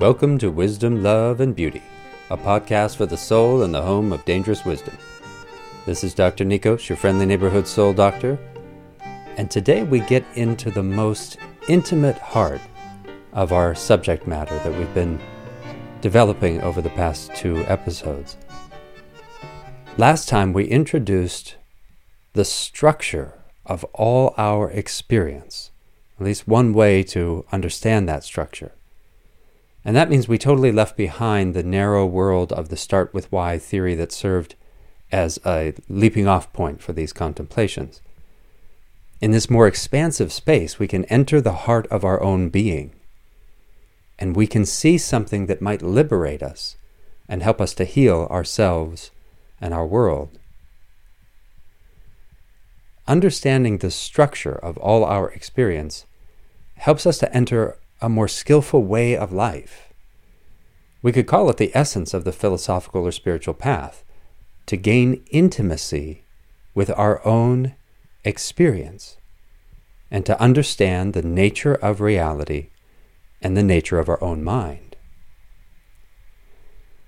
Welcome to Wisdom, Love, and Beauty, a podcast for the soul and the home of dangerous wisdom. This is Dr. Nikos, your friendly neighborhood soul doctor, and today we get into the most intimate heart of our subject matter that we've been developing over the past two episodes. Last time we introduced the structure of all our experience, at least one way to understand that structure. And that means we totally left behind the narrow world of the start with why theory that served as a leaping off point for these contemplations. In this more expansive space, we can enter the heart of our own being, and we can see something that might liberate us and help us to heal ourselves and our world. Understanding the structure of all our experience helps us to enter a more skillful way of life. We could call it the essence of the philosophical or spiritual path to gain intimacy with our own experience and to understand the nature of reality and the nature of our own mind.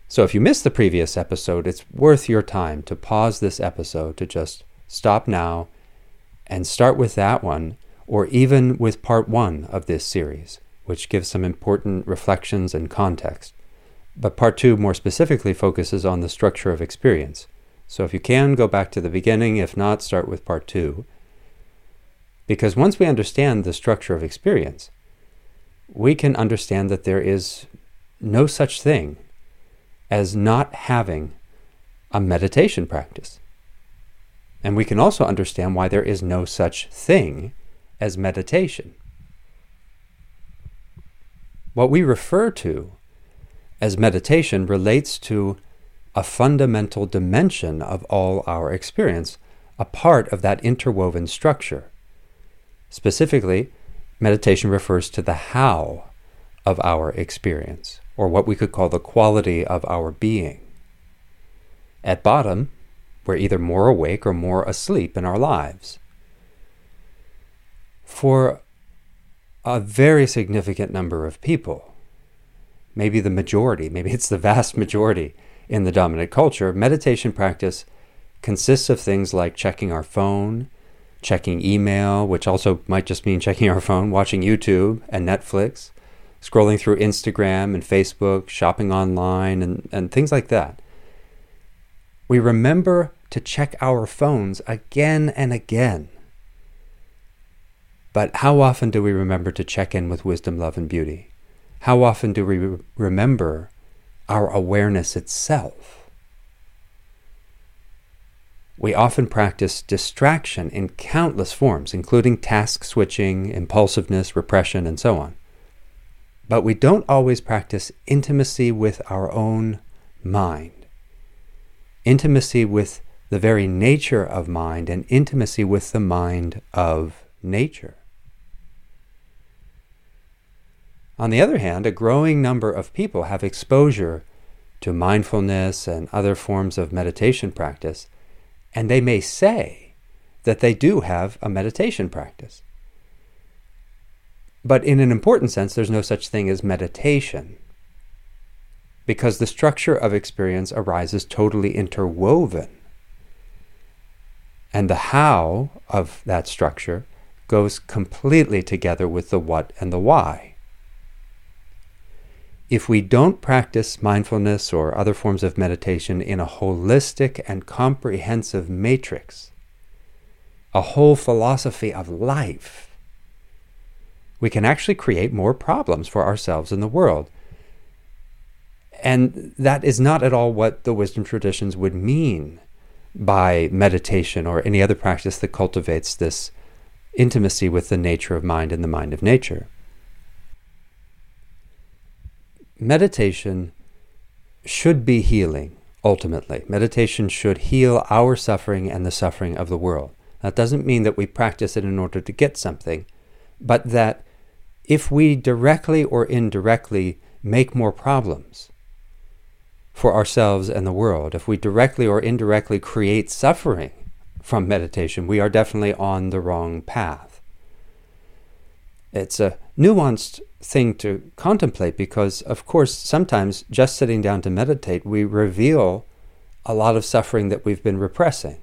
So, if you missed the previous episode, it's worth your time to pause this episode to just stop now and start with that one, or even with part one of this series which gives some important reflections and context. But part two more specifically focuses on the structure of experience. So if you can, go back to the beginning. If not, start with part two. Because once we understand the structure of experience, we can understand that there is no such thing as not having a meditation practice. And we can also understand why there is no such thing as meditation. What we refer to as meditation relates to a fundamental dimension of all our experience, a part of that interwoven structure. Specifically, meditation refers to the how of our experience, or what we could call the quality of our being. At bottom, we're either more awake or more asleep in our lives. For a very significant number of people, maybe the majority, maybe it's the vast majority in the dominant culture, meditation practice consists of things like checking our phone, checking email, which also might just mean checking our phone, watching YouTube and Netflix, scrolling through Instagram and Facebook, shopping online, and, and things like that. We remember to check our phones again and again but how often do we remember to check in with wisdom, love, and beauty? How often do we re- remember our awareness itself? We often practice distraction in countless forms, including task switching, impulsiveness, repression, and so on. But we don't always practice intimacy with our own mind, intimacy with the very nature of mind, and intimacy with the mind of nature. On the other hand, a growing number of people have exposure to mindfulness and other forms of meditation practice, and they may say that they do have a meditation practice. But in an important sense, there's no such thing as meditation because the structure of experience arises totally interwoven. And the how of that structure goes completely together with the what and the why if we don't practice mindfulness or other forms of meditation in a holistic and comprehensive matrix, a whole philosophy of life, we can actually create more problems for ourselves and the world. And that is not at all what the wisdom traditions would mean by meditation or any other practice that cultivates this intimacy with the nature of mind and the mind of nature meditation should be healing, ultimately. Meditation should heal our suffering and the suffering of the world. That doesn't mean that we practice it in order to get something, but that if we directly or indirectly make more problems for ourselves and the world, if we directly or indirectly create suffering from meditation, we are definitely on the wrong path. It's a nuanced thing to contemplate because, of course, sometimes just sitting down to meditate, we reveal a lot of suffering that we've been repressing.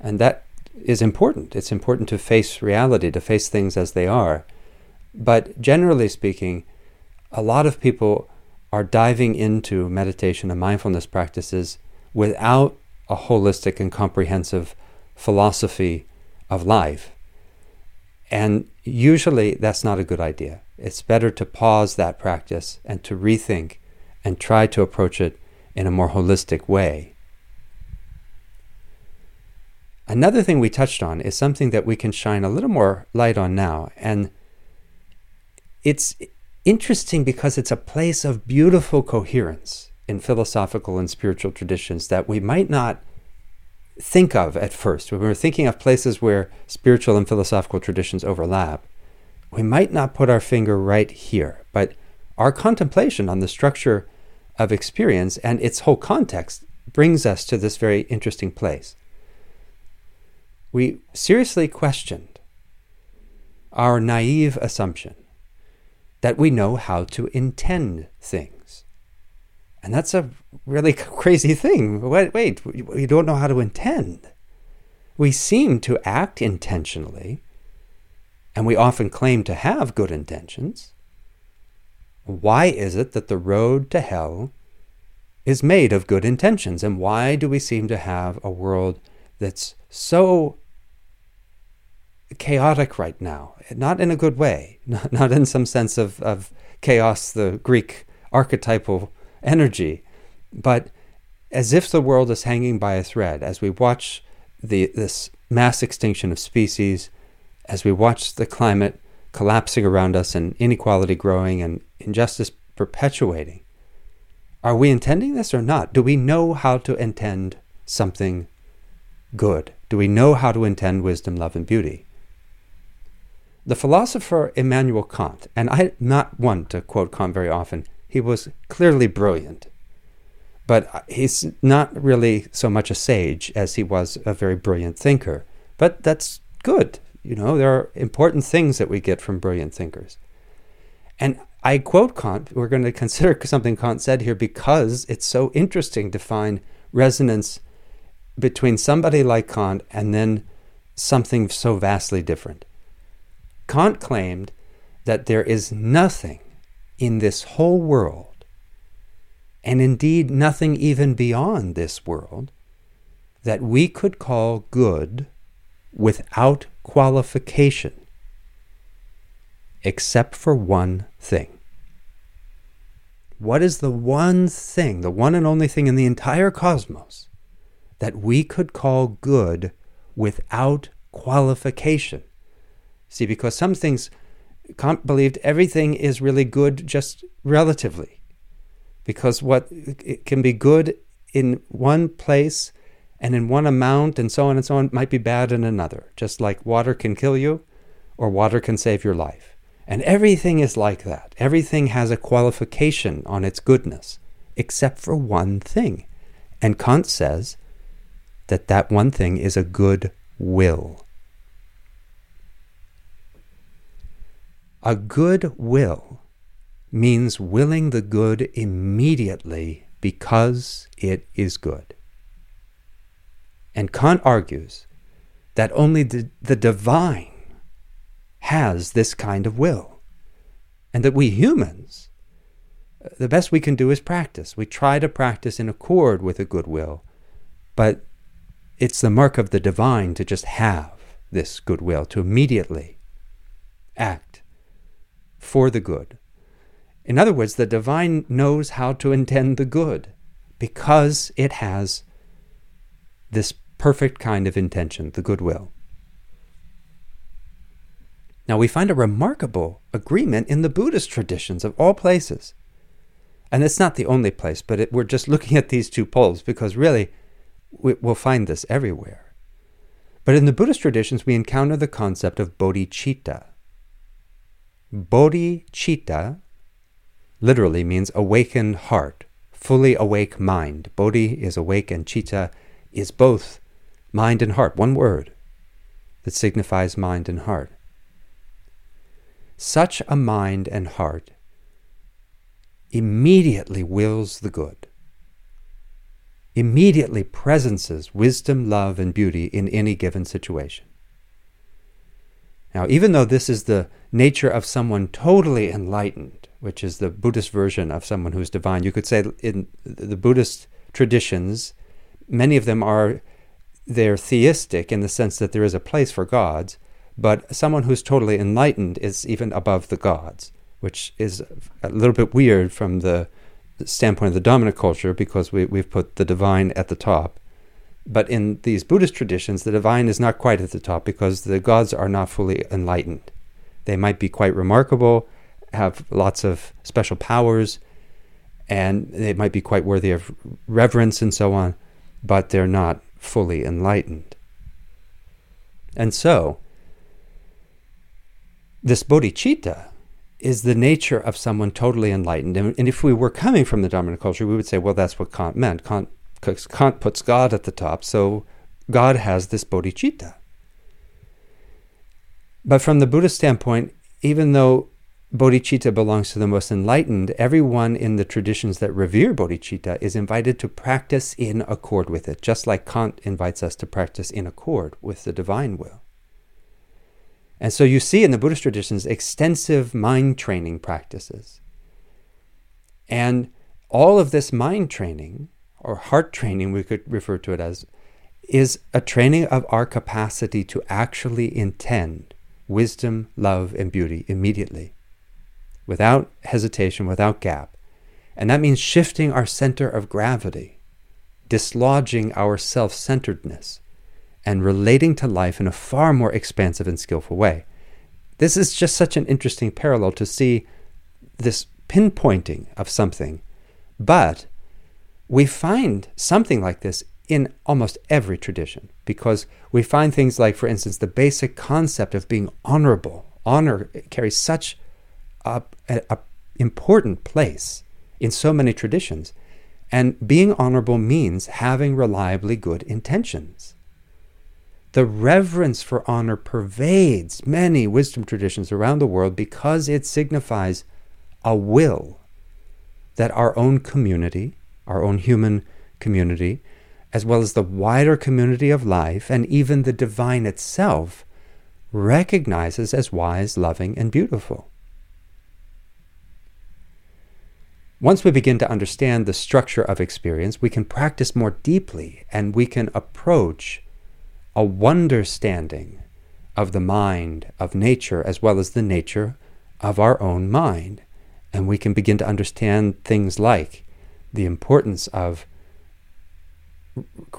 And that is important. It's important to face reality, to face things as they are. But generally speaking, a lot of people are diving into meditation and mindfulness practices without a holistic and comprehensive philosophy of life. And usually that's not a good idea. It's better to pause that practice and to rethink and try to approach it in a more holistic way. Another thing we touched on is something that we can shine a little more light on now. And it's interesting because it's a place of beautiful coherence in philosophical and spiritual traditions that we might not think of at first. When we're thinking of places where spiritual and philosophical traditions overlap, we might not put our finger right here. But our contemplation on the structure of experience and its whole context brings us to this very interesting place. We seriously questioned our naive assumption that we know how to intend things. And that's a really crazy thing. Wait, wait, we don't know how to intend. We seem to act intentionally, and we often claim to have good intentions. Why is it that the road to hell is made of good intentions? And why do we seem to have a world that's so chaotic right now? Not in a good way, not, not in some sense of, of chaos, the Greek archetypal energy, but as if the world is hanging by a thread as we watch the, this mass extinction of species, as we watch the climate collapsing around us and inequality growing and injustice perpetuating. Are we intending this or not? Do we know how to intend something good? Do we know how to intend wisdom, love, and beauty? The philosopher Immanuel Kant, and I'm not one to quote Kant very often, he was clearly brilliant. But he's not really so much a sage as he was a very brilliant thinker. But that's good. You know, there are important things that we get from brilliant thinkers. And I quote Kant, we're going to consider something Kant said here because it's so interesting to find resonance between somebody like Kant and then something so vastly different. Kant claimed that there is nothing in this whole world, and indeed nothing even beyond this world, that we could call good without qualification, except for one thing. What is the one thing, the one and only thing in the entire cosmos that we could call good without qualification? See, because some things Kant believed everything is really good just relatively. Because what it can be good in one place and in one amount and so on and so on might be bad in another. Just like water can kill you or water can save your life. And everything is like that. Everything has a qualification on its goodness, except for one thing. And Kant says that that one thing is a good will. A good will means willing the good immediately because it is good. And Kant argues that only the, the divine has this kind of will. And that we humans, the best we can do is practice. We try to practice in accord with a good will, but it's the mark of the divine to just have this goodwill, to immediately act for the good. In other words, the divine knows how to intend the good because it has this perfect kind of intention, the goodwill. Now, we find a remarkable agreement in the Buddhist traditions of all places. And it's not the only place, but it, we're just looking at these two poles because really we, we'll find this everywhere. But in the Buddhist traditions, we encounter the concept of bodhicitta, Bodhicitta literally means awakened heart, fully awake mind. Bodhi is awake and citta is both mind and heart, one word that signifies mind and heart. such a mind and heart immediately wills the good, immediately presences wisdom, love, and beauty in any given situation. Now, even though this is the nature of someone totally enlightened, which is the Buddhist version of someone who's divine, you could say in the Buddhist traditions, many of them are they're theistic in the sense that there is a place for gods, but someone who's totally enlightened is even above the gods, which is a little bit weird from the standpoint of the dominant culture because we, we've put the divine at the top. But in these Buddhist traditions, the divine is not quite at the top because the gods are not fully enlightened. They might be quite remarkable, have lots of special powers, and they might be quite worthy of reverence and so on, but they're not fully enlightened. And so, this bodhicitta is the nature of someone totally enlightened. And, if we were coming from the dominant culture, we would say, well, that's what Kant meant. Kant, Kant puts God at the top, so God has this bodhicitta. But from the Buddhist standpoint, even though bodhicitta belongs to the most enlightened, everyone in the traditions that revere bodhicitta is invited to practice in accord with it, just like Kant invites us to practice in accord with the divine will. And so you see in the Buddhist traditions extensive mind training practices. And all of this mind training, or heart training, we could refer to it as, is a training of our capacity to actually intend wisdom, love, and beauty immediately without hesitation, without gap. And that means shifting our center of gravity, dislodging our self centeredness, and relating to life in a far more expansive and skillful way. This is just such an interesting parallel to see this pinpointing of something. But we find something like this in almost every tradition because we find things like, for instance, the basic concept of being honorable. Honor carries such a, a, a important place in so many traditions. And being honorable means having reliably good intentions. The reverence for honor pervades many wisdom traditions around the world because it signifies a will that our own community, our own human community, as well as the wider community of life and even the divine itself, recognizes as wise, loving, and beautiful. Once we begin to understand the structure of experience, we can practice more deeply and we can approach a wonderstanding of the mind, of nature, as well as the nature of our own mind. And we can begin to understand things like the importance of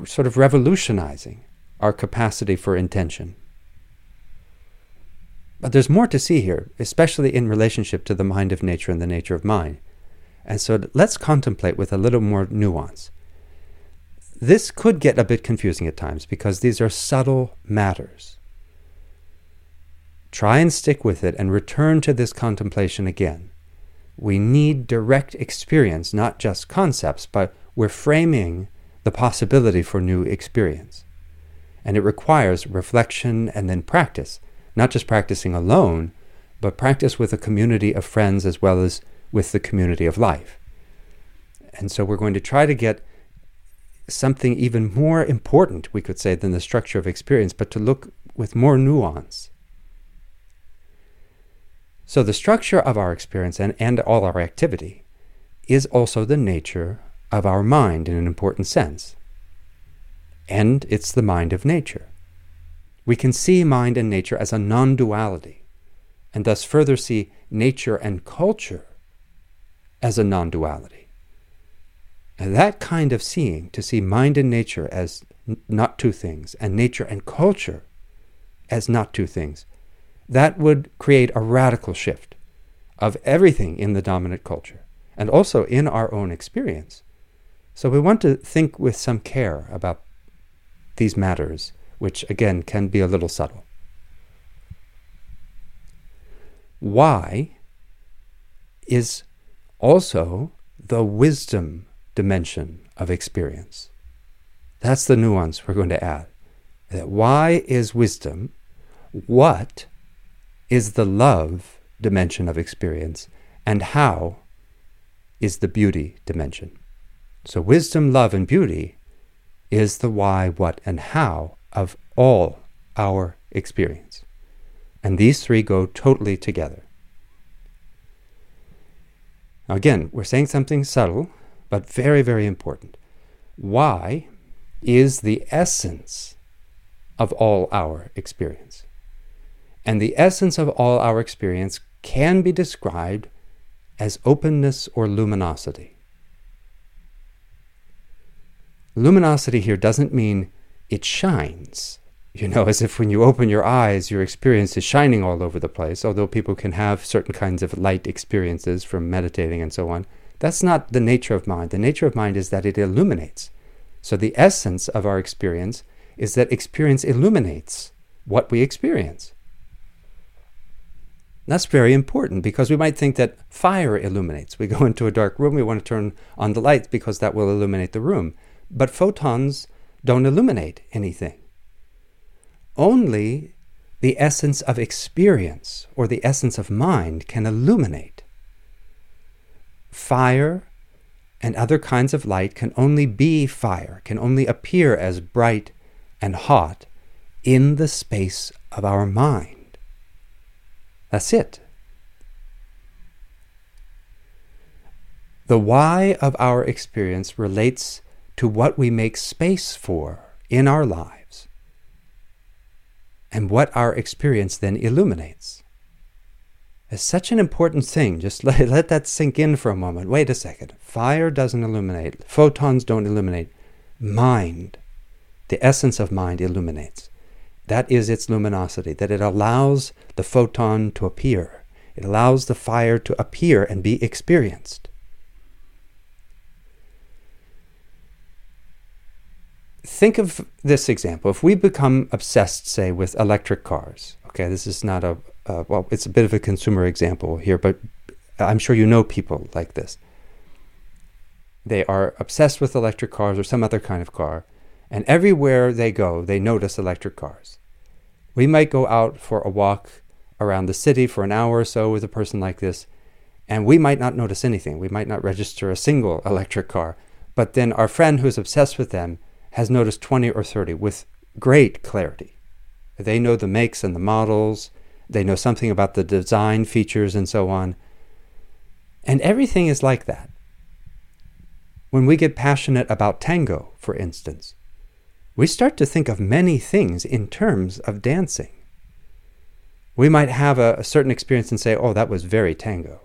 sort of revolutionizing our capacity for intention. But there's more to see here, especially in relationship to the mind of nature and the nature of mind. And so let's contemplate with a little more nuance. This could get a bit confusing at times because these are subtle matters. Try and stick with it and return to this contemplation again. We need direct experience, not just concepts, but we're framing the possibility for new experience. And it requires reflection and then practice, not just practicing alone, but practice with a community of friends as well as with the community of life. And so we're going to try to get something even more important, we could say, than the structure of experience, but to look with more nuance. So the structure of our experience and, and all our activity is also the nature of our mind in an important sense. And it's the mind of nature. We can see mind and nature as a non duality, and thus further see nature and culture as a non duality. And that kind of seeing, to see mind and nature as n- not two things, and nature and culture as not two things, that would create a radical shift of everything in the dominant culture and also in our own experience. So we want to think with some care about these matters, which again can be a little subtle. Why is also the wisdom dimension of experience. That's the nuance we're going to add. That why is wisdom? What is the love, dimension of experience, and how is the beauty dimension. So, wisdom, love, and beauty is the why, what, and how of all our experience. And these three go totally together. Now, again, we're saying something subtle, but very, very important. Why is the essence of all our experience. And the essence of all our experience can be described as openness or luminosity. Luminosity here doesn't mean it shines, you know, as if when you open your eyes, your experience is shining all over the place, although people can have certain kinds of light experiences from meditating and so on. That's not the nature of mind. The nature of mind is that it illuminates. So the essence of our experience is that experience illuminates what we experience. That's very important because we might think that fire illuminates. We go into a dark room, we want to turn on the lights because that will illuminate the room. But photons don't illuminate anything. Only the essence of experience or the essence of mind can illuminate. Fire and other kinds of light can only be fire, can only appear as bright and hot in the space of our mind. That's it. The why of our experience relates to what we make space for in our lives and what our experience then illuminates. It's such an important thing. Just let, let that sink in for a moment. Wait a second. Fire doesn't illuminate, photons don't illuminate. Mind, the essence of mind, illuminates. That is its luminosity, that it allows the photon to appear. It allows the fire to appear and be experienced. think of this example. If we become obsessed, say, with electric cars, okay, this is not a, uh, well, it's a bit of a consumer example here, but I'm sure you know people like this. They are obsessed with electric cars or some other kind of car, and everywhere they go, they notice electric cars. We might go out for a walk around the city for an hour or so with a person like this, and we might not notice anything. We might not register a single electric car. But then our friend who's obsessed with them has noticed 20 or 30 with great clarity. They know the makes and the models, they know something about the design features and so on. And everything is like that. When we get passionate about tango, for instance, we start to think of many things in terms of dancing. We might have a, a, certain experience and say, oh, that was very tango.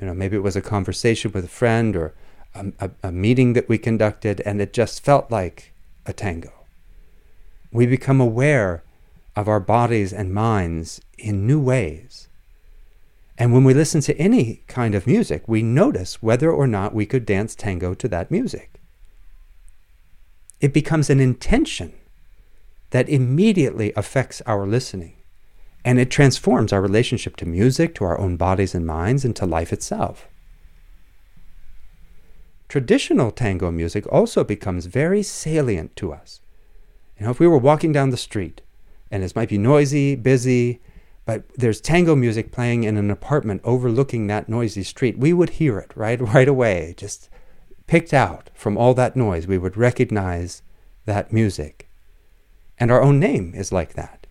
You know, maybe it was a conversation with a friend or a, a, a meeting that we conducted, and it just felt like a tango. We become aware of our bodies and minds in new ways. And when we listen to any kind of music, we notice whether or not we could dance tango to that music. It becomes an intention that immediately affects our listening. And it transforms our relationship to music, to our own bodies and minds, and to life itself. Traditional tango music also becomes very salient to us. You know, if we were walking down the street and it might be noisy, busy, but there's tango music playing in an apartment overlooking that noisy street, we would hear it right right away, just picked out from all that noise. We would recognize that music. And our own name is like that,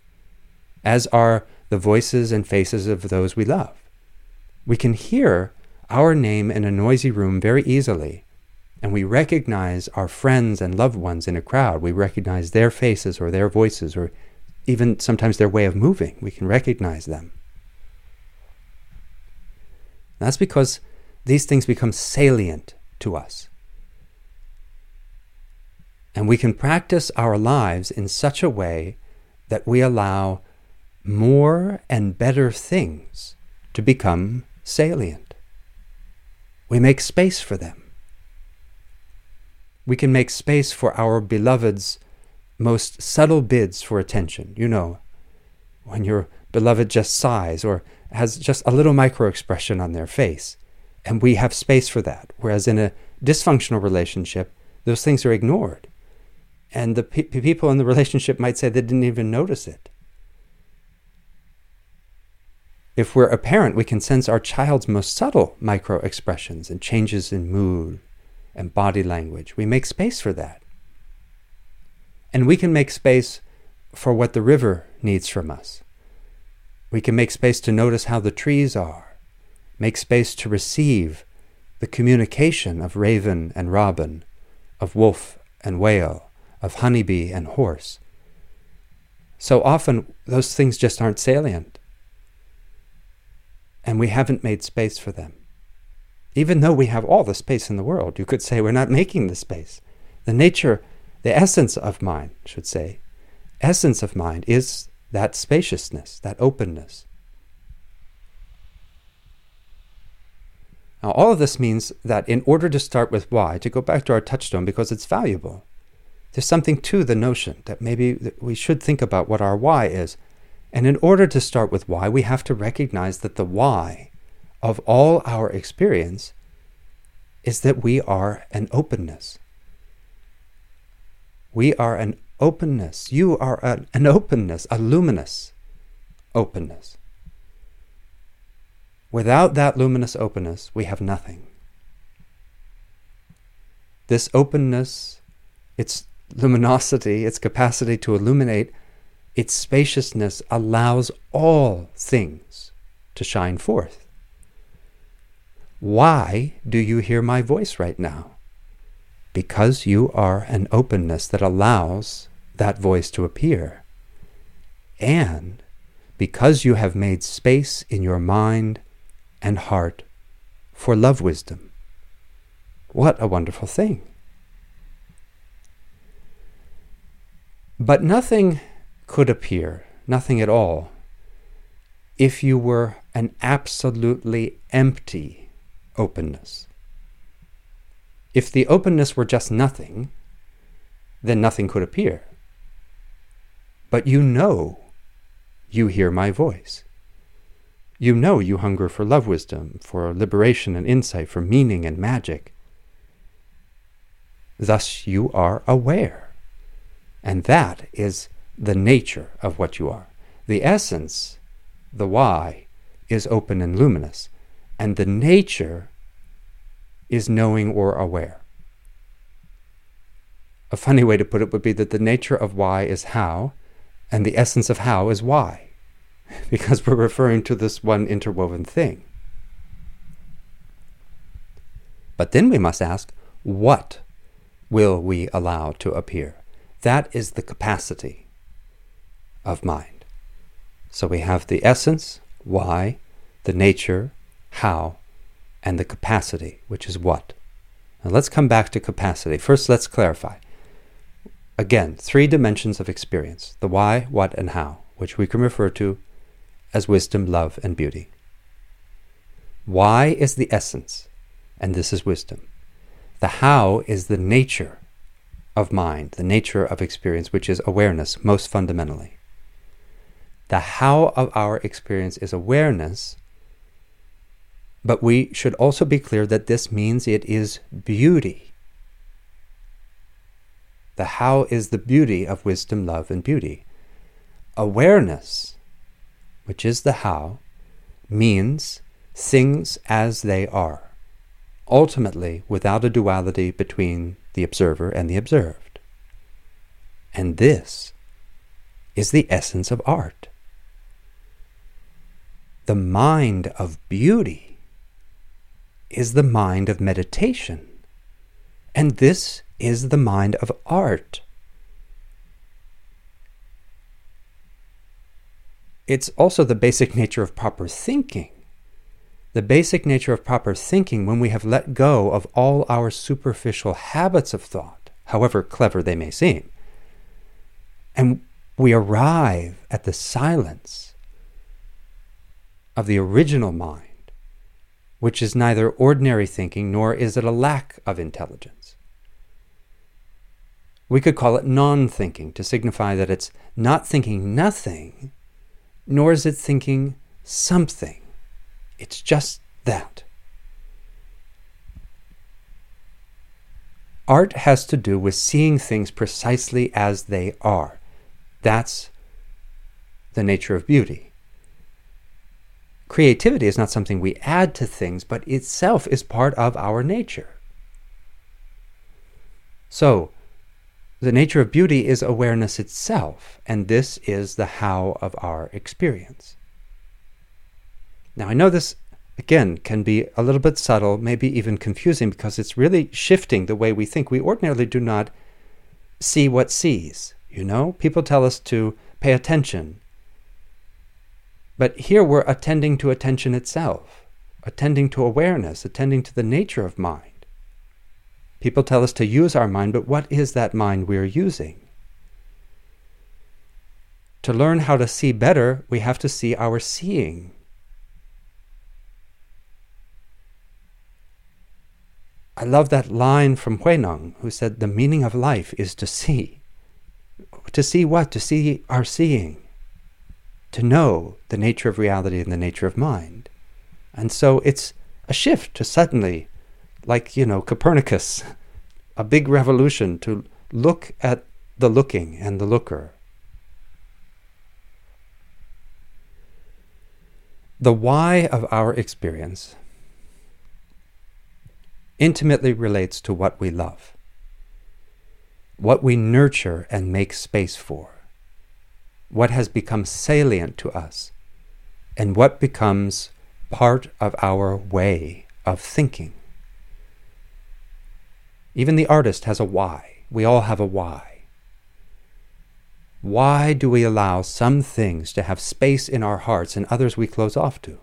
as are the voices and faces of those we love. We can hear our name in a noisy room very easily and we recognize our friends and loved ones in a crowd. We recognize their faces or their voices or even sometimes their way of moving. We can recognize them. That's because these things become salient to us. And we can practice our lives in such a way that we allow more and better things to become salient. We make space for them we can make space for our beloved's most subtle bids for attention. You know, when your beloved just sighs or has just a little micro expression on their face, and we have space for that. Whereas in a dysfunctional relationship, those things are ignored. And the pe- people in the relationship might say they didn't even notice it. If we're a parent, we can sense our child's most subtle micro expressions and changes in mood and body language. We make space for that. And we can make space for what the river needs from us. We can make space to notice how the trees are, make space to receive the communication of raven and robin, of wolf and whale, of honeybee and horse. So often, those things just aren't salient. And we haven't made space for them. Even though we have all the space in the world, you could say we're not making the space. The nature, the essence of mind, should say, essence of mind is that spaciousness, that openness. Now, all of this means that in order to start with why, to go back to our touchstone because it's valuable, there's something to the notion that maybe we should think about what our why is. And in order to start with why, we have to recognize that the why of all our experience is that we are an openness. We are an openness. You are an, an openness, a luminous openness. Without that luminous openness, we have nothing. This openness, its luminosity, its capacity to illuminate, its spaciousness allows all things to shine forth. Why do you hear my voice right now? Because you are an openness that allows that voice to appear. And because you have made space in your mind and heart for love wisdom. What a wonderful thing! But nothing could appear, nothing at all, if you were an absolutely empty openness. If the openness were just nothing, then nothing could appear. But you know you hear my voice. You know you hunger for love wisdom, for liberation and insight, for meaning and magic. Thus you are aware. And that is the nature of what you are. The essence, the why, is open and luminous. And the nature is knowing or aware. A funny way to put it would be that the nature of why is how, and the essence of how is why because we're referring to this one interwoven thing. But then we must ask, what will we allow to appear? That is the capacity of mind. So we have the essence, why, the nature, how, and the capacity, which is what. Now let's come back to capacity. First, let's clarify. Again, three dimensions of experience the why, what, and how, which we can refer to as wisdom, love, and beauty. Why is the essence, and this is wisdom. The how is the nature of mind, the nature of experience, which is awareness most fundamentally. The how of our experience is awareness, but we should also be clear that this means it is beauty. The how is the beauty of wisdom, love, and beauty. Awareness which is the how, means things as they are, ultimately without a duality between the observer and the observed. And this is the essence of art. The mind of beauty is the mind of meditation, and this is the mind of art. It's also the basic nature of proper thinking. The basic nature of proper thinking when we have let go of all our superficial habits of thought, however clever they may seem. And we arrive at the silence of the original mind, which is neither ordinary thinking nor is it a lack of intelligence. We could call it non thinking to signify that it's not thinking nothing, nor is it thinking something. It's just that. Art has to do with seeing things precisely as they are. That's the nature of beauty. creativity is not something we add to things, but itself is part of our nature. So, the nature of beauty is awareness itself, and this is the how of our experience. Now, I know this, again, can be a little bit subtle, maybe even confusing, because it's really shifting the way we think. We ordinarily do not see what sees. You know, people tell us to pay attention. But here we're attending to attention itself, attending to awareness, attending to the nature of mind. People tell us to use our mind, but what is that mind we're using? To learn how to see better, we have to see our seeing. I love that line from Huineng, who said, The meaning of life is to see. To see what? To see our seeing. To know the nature of reality and the nature of mind. And so it's a shift to suddenly like, you know, Copernicus, a big revolution to look at the looking and the looker. The why of our experience intimately relates to what we love, what we nurture and make space for, what has become salient to us, and what becomes part of our way of thinking. Even the artist has a why. We all have a why. Why do we allow some things to have space in our hearts and others we close off to?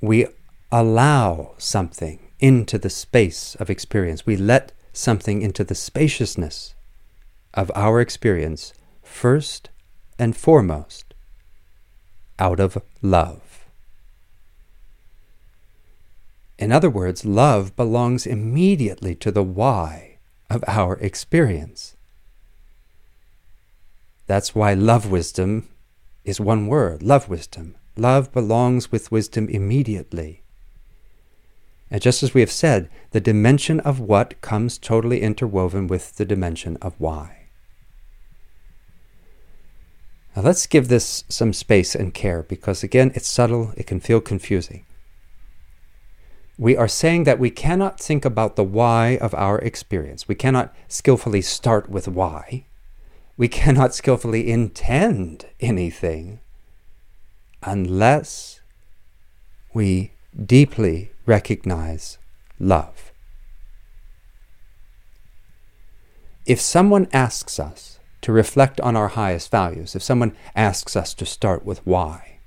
We allow something into the space of experience. We let something into the spaciousness of our experience first and foremost out of love. In other words, love belongs immediately to the why of our experience. That's why love wisdom is one word love wisdom. Love belongs with wisdom immediately. And just as we have said, the dimension of what comes totally interwoven with the dimension of why. Now let's give this some space and care because, again, it's subtle, it can feel confusing we are saying that we cannot think about the why of our experience. We cannot skillfully start with why. We cannot skillfully intend anything unless we deeply recognize love. If someone asks us to reflect on our highest values, if someone asks us to start with why,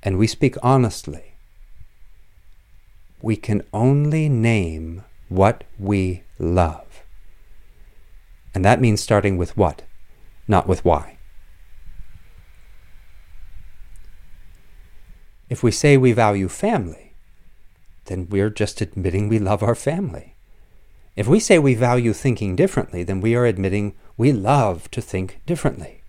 and we speak honestly, we can only name what we love. And that means starting with what, not with why. If we say we value family, then we're just admitting we love our family. If we say we value thinking differently, then we are admitting we love to think differently.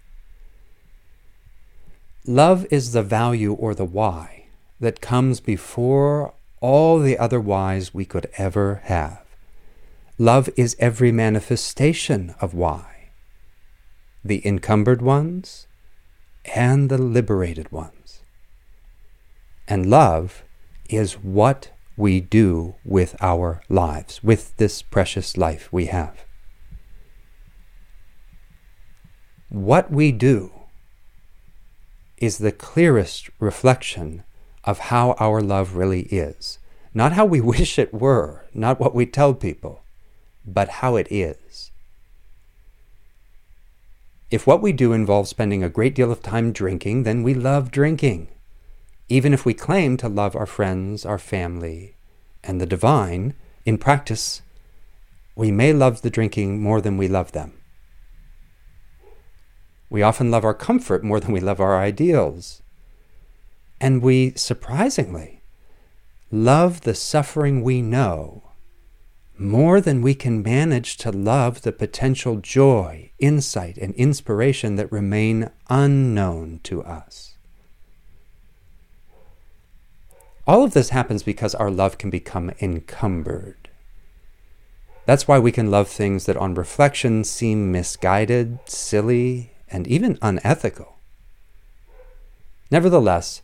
Love is the value or the why that comes before all the other whys we could ever have. Love is every manifestation of why, the encumbered ones and the liberated ones. And love is what we do with our lives, with this precious life we have. What we do is the clearest reflection of how our love really is. Not how we wish it were, not what we tell people, but how it is. If what we do involves spending a great deal of time drinking, then we love drinking. Even if we claim to love our friends, our family, and the divine, in practice, we may love the drinking more than we love them. We often love our comfort more than we love our ideals. And we, surprisingly, love the suffering we know more than we can manage to love the potential joy, insight, and inspiration that remain unknown to us. All of this happens because our love can become encumbered. That's why we can love things that on reflection seem misguided, silly, and even unethical. Nevertheless,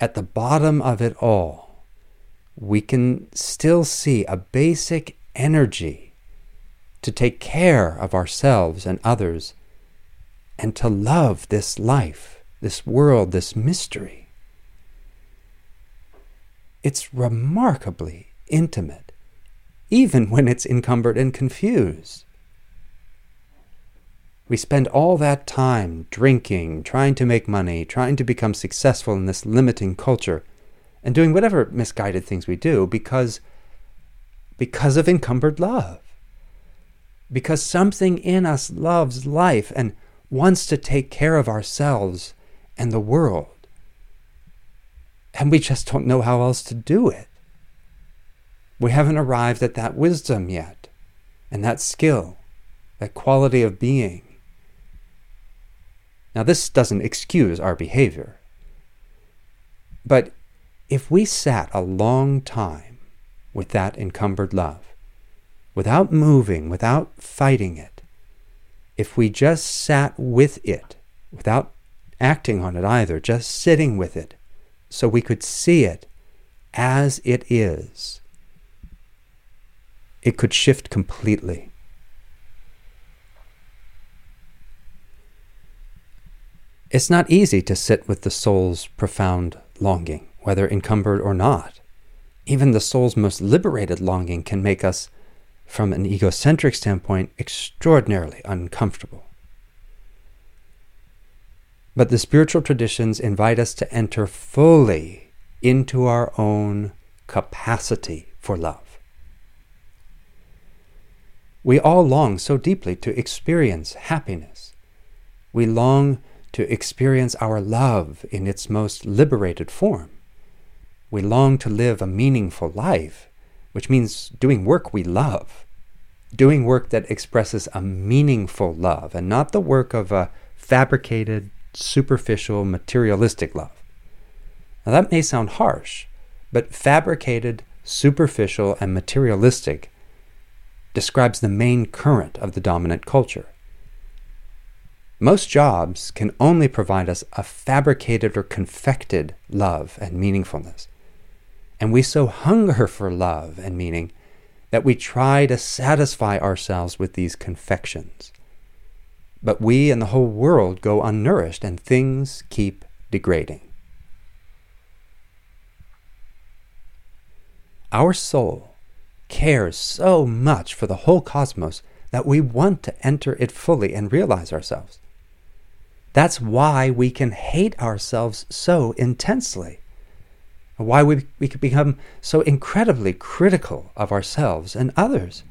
at the bottom of it all, we can still see a basic energy to take care of ourselves and others and to love this life, this world, this mystery. It's remarkably intimate, even when it's encumbered and confused. We spend all that time drinking, trying to make money, trying to become successful in this limiting culture, and doing whatever misguided things we do because, because of encumbered love. Because something in us loves life and wants to take care of ourselves and the world. And we just don't know how else to do it. We haven't arrived at that wisdom yet, and that skill, that quality of being. Now, this doesn't excuse our behavior. But if we sat a long time with that encumbered love, without moving, without fighting it, if we just sat with it, without acting on it either, just sitting with it, so we could see it as it is, it could shift completely. It's not easy to sit with the soul's profound longing, whether encumbered or not. Even the soul's most liberated longing can make us, from an egocentric standpoint, extraordinarily uncomfortable. But the spiritual traditions invite us to enter fully into our own capacity for love. We all long so deeply to experience happiness. We long to experience our love in its most liberated form. We long to live a meaningful life, which means doing work we love, doing work that expresses a meaningful love and not the work of a fabricated, superficial, materialistic love. Now, that may sound harsh, but fabricated, superficial, and materialistic describes the main current of the dominant culture. Most jobs can only provide us a fabricated or confected love and meaningfulness. And we so hunger for love and meaning that we try to satisfy ourselves with these confections. But we and the whole world go unnourished and things keep degrading. Our soul cares so much for the whole cosmos that we want to enter it fully and realize ourselves. That's why we can hate ourselves so intensely. Why we, we can become so incredibly critical of ourselves and others.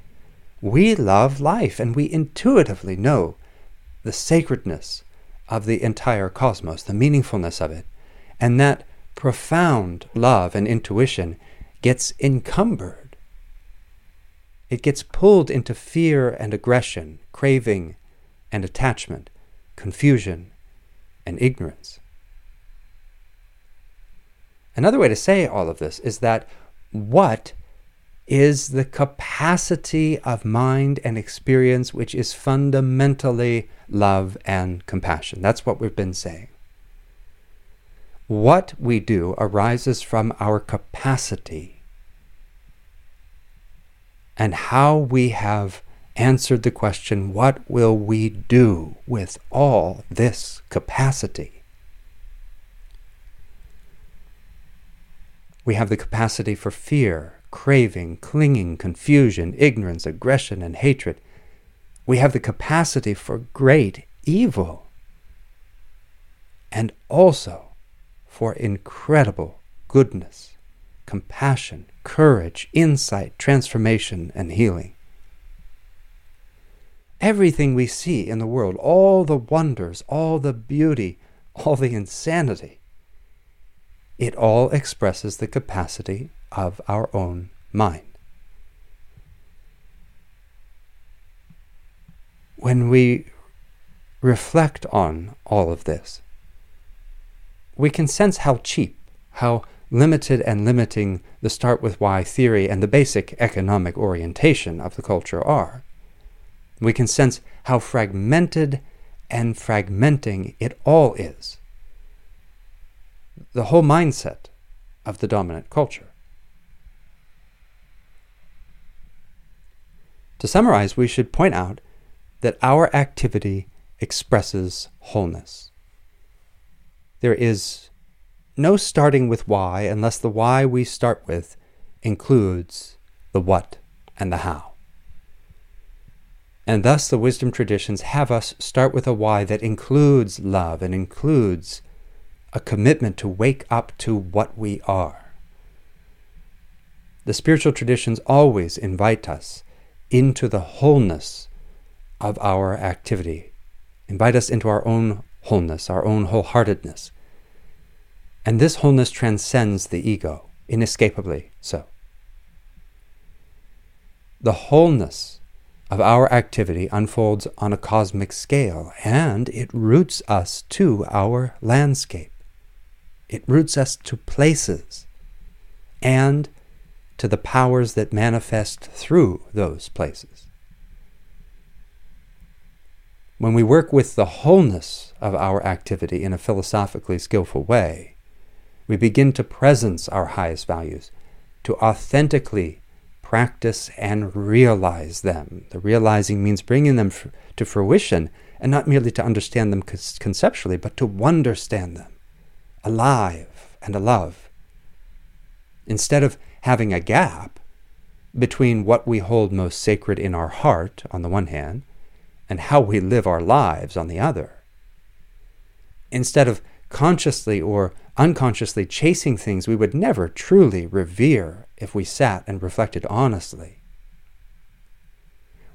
We love life and we intuitively know the sacredness of the entire cosmos, the meaningfulness of it. And that profound love and intuition gets encumbered. It gets pulled into fear and aggression, craving and attachment, confusion and ignorance. Another way to say all of this is that what is the capacity of mind and experience which is fundamentally love and compassion. That's what we've been saying. What we do arises from our capacity and how we have answered the question what will we do with all this capacity? We have the capacity for fear, craving, clinging, confusion, ignorance, aggression, and hatred. We have the capacity for great evil and also for incredible goodness, compassion, courage, insight, transformation, and healing everything we see in the world, all the wonders, all the beauty, all the insanity, it all expresses the capacity of our own mind. When we reflect on all of this, we can sense how cheap, how limited and limiting the start with why theory and the basic economic orientation of the culture are. We can sense how fragmented and fragmenting it all is. the whole mindset of the dominant culture. To summarize, we should point out that our activity expresses wholeness. There is no starting with why unless the why we start with includes the what and the how. And thus, the wisdom traditions have us start with a why that includes love and includes a commitment to wake up to what we are. The spiritual traditions always invite us into the wholeness of our activity, invite us into our own wholeness, our own wholeheartedness. And this wholeness transcends the ego, inescapably so. The wholeness of our activity unfolds on a cosmic scale, and it roots us to our landscape. It roots us to places and to the powers that manifest through those places. When we work with the wholeness of our activity in a philosophically skillful way, we begin to presence our highest values, to authentically practice and realize them. The realizing means bringing them f- to fruition and not merely to understand them conceptually, but to understand them alive and alive. Instead of having a gap between what we hold most sacred in our heart, on the one hand, and how we live our lives, on the other. Instead of consciously or unconsciously chasing things we would never truly revere if we sat and reflected honestly.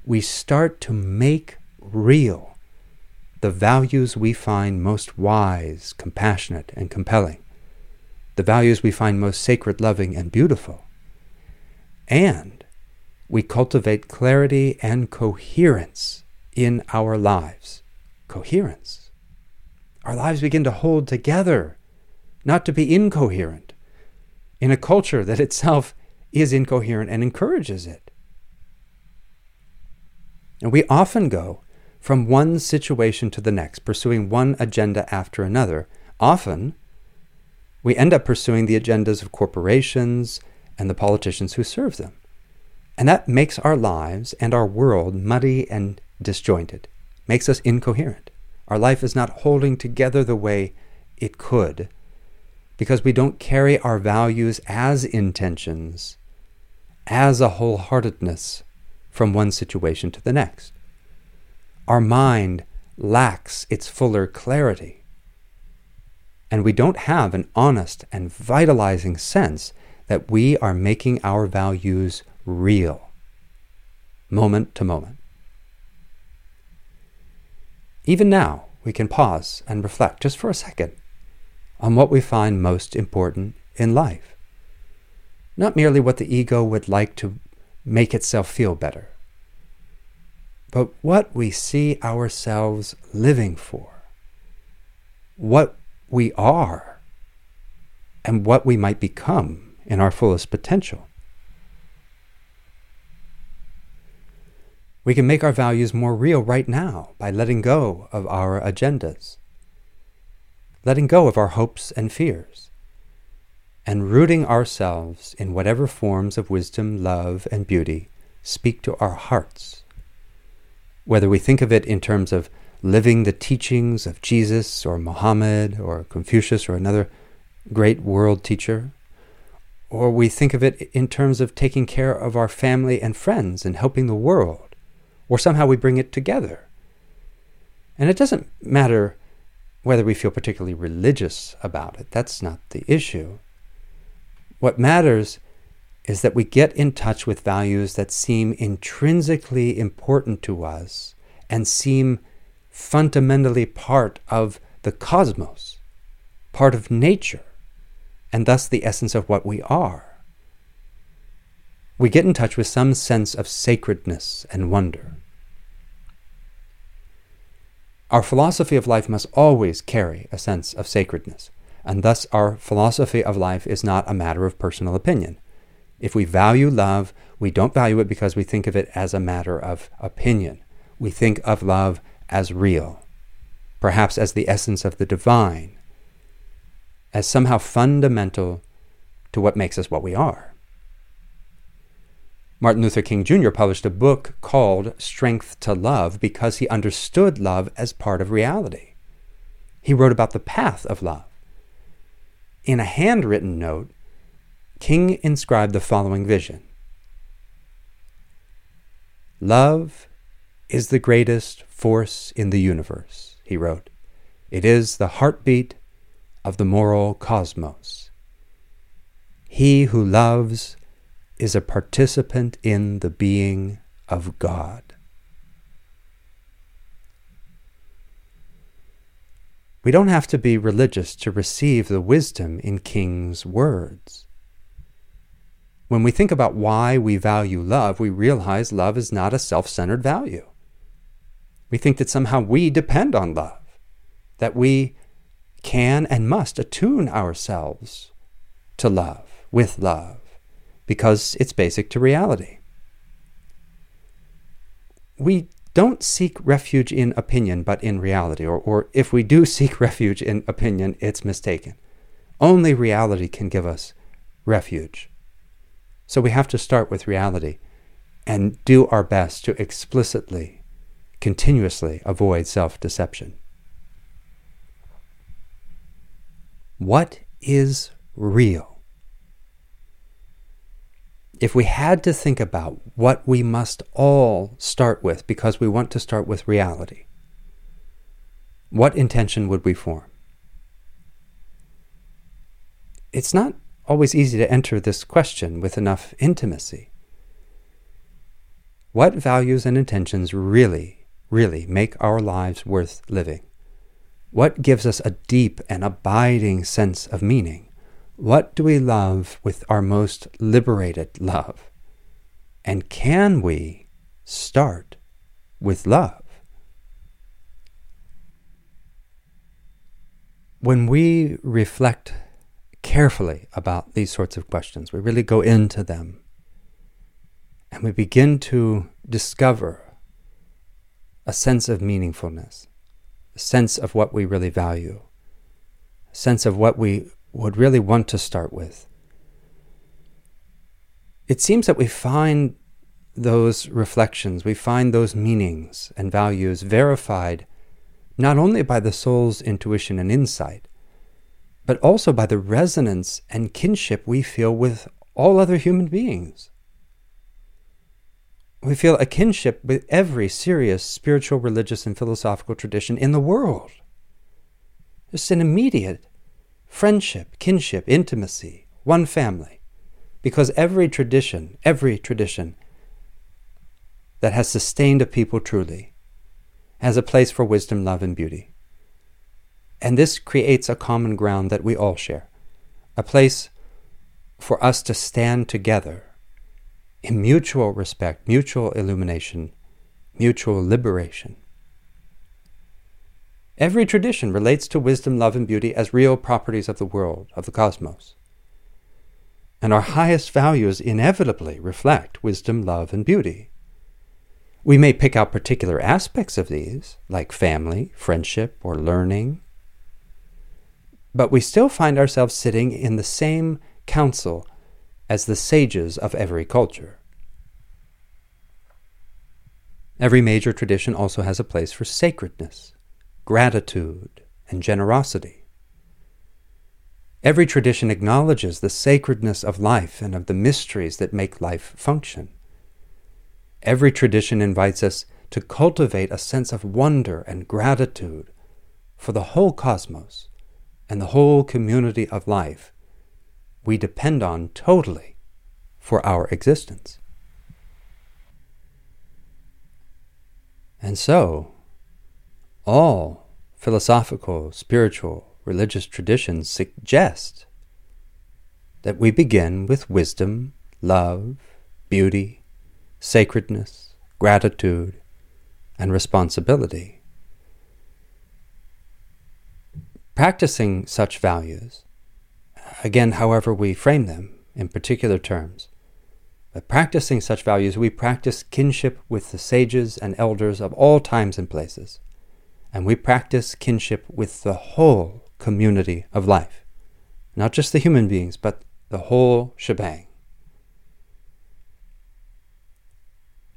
We start to make real the values we find most wise, compassionate, and compelling, the values we find most sacred, loving, and beautiful. And we cultivate clarity and coherence in our lives. Coherence. Our lives begin to hold together not to be incoherent in a culture that itself is incoherent and encourages it. And we often go from one situation to the next, pursuing one agenda after another. Often, we end up pursuing the agendas of corporations and the politicians who serve them. And that makes our lives and our world muddy and disjointed, makes us incoherent. Our life is not holding together the way it could because we don't carry our values as intentions, as a wholeheartedness from one situation to the next. Our mind lacks its fuller clarity. And we don't have an honest and vitalizing sense that we are making our values real, moment to moment. Even now, we can pause and reflect just for a second on what we find most important in life. Not merely what the ego would like to make itself feel better, but what we see ourselves living for, what we are, and what we might become in our fullest potential. We can make our values more real right now by letting go of our agendas letting go of our hopes and fears, and rooting ourselves in whatever forms of wisdom, love, and beauty speak to our hearts. Whether we think of it in terms of living the teachings of Jesus or Mohammed or Confucius or another great world teacher, or we think of it in terms of taking care of our family and friends and helping the world, or somehow we bring it together. And it doesn't matter whether we feel particularly religious about it. That's not the issue. What matters is that we get in touch with values that seem intrinsically important to us and seem fundamentally part of the cosmos, part of nature, and thus the essence of what we are. We get in touch with some sense of sacredness and wonder. Our philosophy of life must always carry a sense of sacredness, and thus our philosophy of life is not a matter of personal opinion. If we value love, we don't value it because we think of it as a matter of opinion. We think of love as real, perhaps as the essence of the divine. as somehow fundamental to what makes us what we are. Martin Luther King Jr. published a book called Strength to Love because he understood love as part of reality. He wrote about the path of love. In a handwritten note, King inscribed the following vision Love is the greatest force in the universe, he wrote. It is the heartbeat of the moral cosmos. He who loves is a participant in the being of God. We don't have to be religious to receive the wisdom in King's words. When we think about why we value love, we realize love is not a self centered value. We think that somehow we depend on love, that we can and must attune ourselves to love, with love because it's basic to reality. We don't seek refuge in opinion, but in reality, or, or if we do seek refuge in opinion, it's mistaken. Only reality can give us refuge. So we have to start with reality and do our best to explicitly, continuously avoid self deception. What is real? If we had to think about what we must all start with because we want to start with reality, what intention would we form? It's not always easy to enter this question with enough intimacy. What values and intentions really, really make our lives worth living? What gives us a deep and abiding sense of meaning? What do we love with our most liberated love? And can we start with love? When we reflect carefully about these sorts of questions, we really go into them and we begin to discover a sense of meaningfulness, a sense of what we really value, a sense of what we would really want to start with. It seems that we find those reflections, we find those meanings and values verified not only by the soul's intuition and insight, but also by the resonance and kinship we feel with all other human beings. We feel a kinship with every serious spiritual, religious, and philosophical tradition in the world. It's an immediate friendship, kinship, intimacy, one family. Because every tradition, every tradition that has sustained a people truly has a place for wisdom, love, and beauty. And this creates a common ground that we all share, a place for us to stand together in mutual respect, mutual illumination, mutual liberation. Every tradition relates to wisdom, love, and beauty as real properties of the world, of the cosmos. And our highest values inevitably reflect wisdom, love, and beauty. We may pick out particular aspects of these, like family, friendship, or learning, but we still find ourselves sitting in the same council as the sages of every culture. Every major tradition also has a place for sacredness gratitude, and generosity. Every tradition acknowledges the sacredness of life and of the mysteries that make life function. Every tradition invites us to cultivate a sense of wonder and gratitude for the whole cosmos and the whole community of life we depend on totally for our existence. And so, all philosophical, spiritual, religious traditions suggest that we begin with wisdom, love, beauty, sacredness, gratitude, and responsibility. Practicing such values, again, however we frame them in particular terms, by practicing such values, we practice kinship with the sages and elders of all times and places, and we practice kinship with the whole community of life, not just the human beings, but the whole shebang.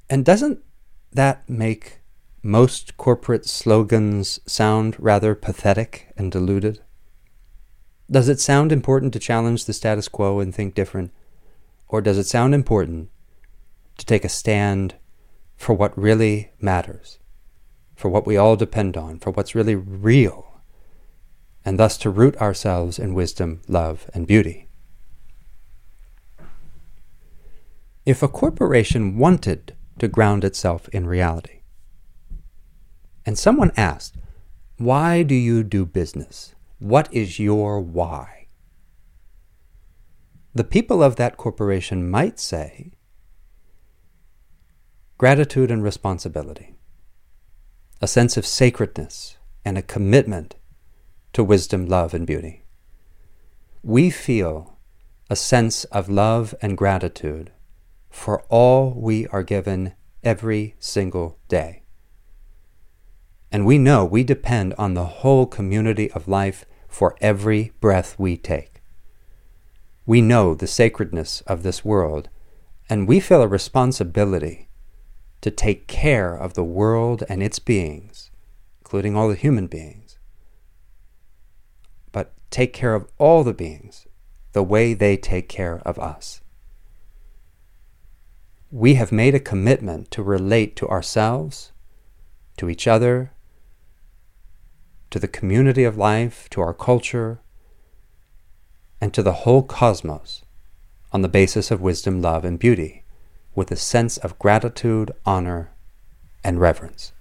And doesn't that make most corporate slogans sound rather pathetic and deluded? Does it sound important to challenge the status quo and think different? Or does it sound important to take a stand for what really matters, for what we all depend on, for what's really real, and thus to root ourselves in wisdom, love, and beauty? If a corporation wanted to ground itself in reality, and someone asked, Why do you do business? What is your why? The people of that corporation might say, Gratitude and responsibility, a sense of sacredness, and a commitment to wisdom, love, and beauty. We feel a sense of love and gratitude for all we are given every single day. And we know we depend on the whole community of life for every breath we take. We know the sacredness of this world, and we feel a responsibility to take care of the world and its beings, including all the human beings, but take care of all the beings the way they take care of us. We have made a commitment to relate to ourselves, to each other, to the community of life, to our culture, and to the whole cosmos on the basis of wisdom, love, and beauty, with a sense of gratitude, honor, and reverence.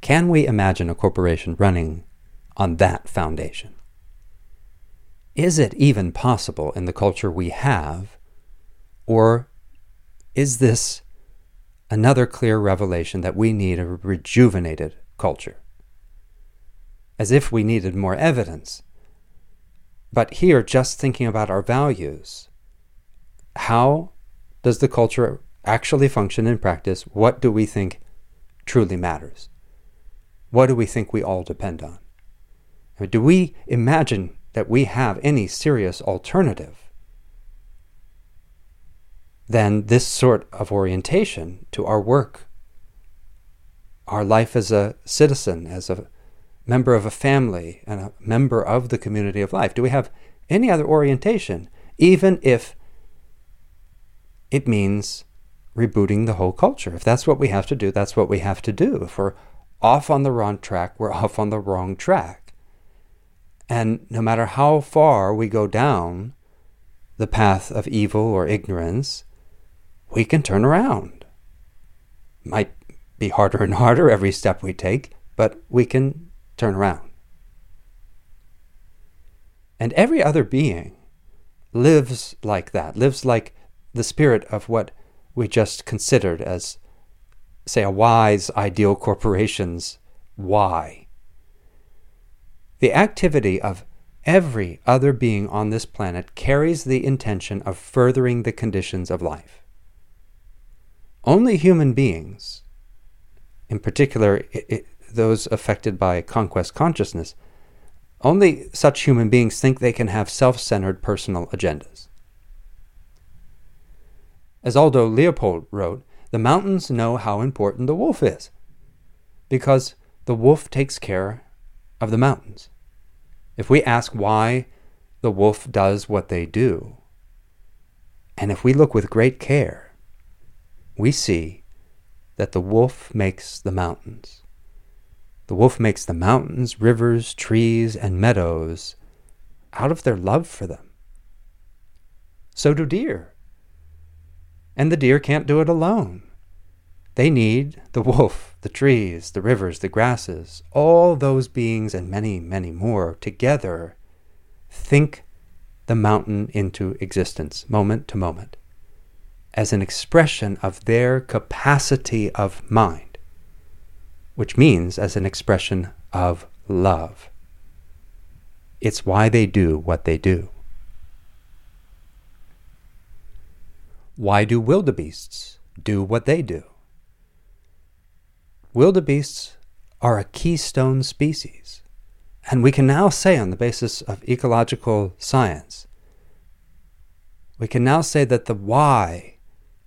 Can we imagine a corporation running on that foundation? Is it even possible in the culture we have, or is this another clear revelation that we need a rejuvenated culture. As if we needed more evidence. But here, just thinking about our values, how does the culture actually function in practice? What do we think truly matters? What do we think we all depend on? Do we imagine that we have any serious alternative than this sort of orientation to our work, our life as a citizen, as a member of a family, and a member of the community of life? Do we have any other orientation, even if it means rebooting the whole culture? If that's what we have to do, that's what we have to do. If we're off on the wrong track, we're off on the wrong track. And no matter how far we go down the path of evil or ignorance, we can turn around. Might be harder and harder every step we take, but we can turn around. And every other being lives like that, lives like the spirit of what we just considered as, say, a wise ideal corporation's why. The activity of every other being on this planet carries the intention of furthering the conditions of life. Only human beings, in particular it, it, those affected by conquest consciousness, only such human beings think they can have self centered personal agendas. As Aldo Leopold wrote, the mountains know how important the wolf is, because the wolf takes care of the mountains. If we ask why the wolf does what they do, and if we look with great care, we see that the wolf makes the mountains. The wolf makes the mountains, rivers, trees, and meadows out of their love for them. So do deer. And the deer can't do it alone. They need the wolf, the trees, the rivers, the grasses, all those beings and many, many more together think the mountain into existence, moment to moment as an expression of their capacity of mind, which means as an expression of love. It's why they do what they do. Why do wildebeests do what they do? Wildebeests are a keystone species. And we can now say, on the basis of ecological science, we can now say that the why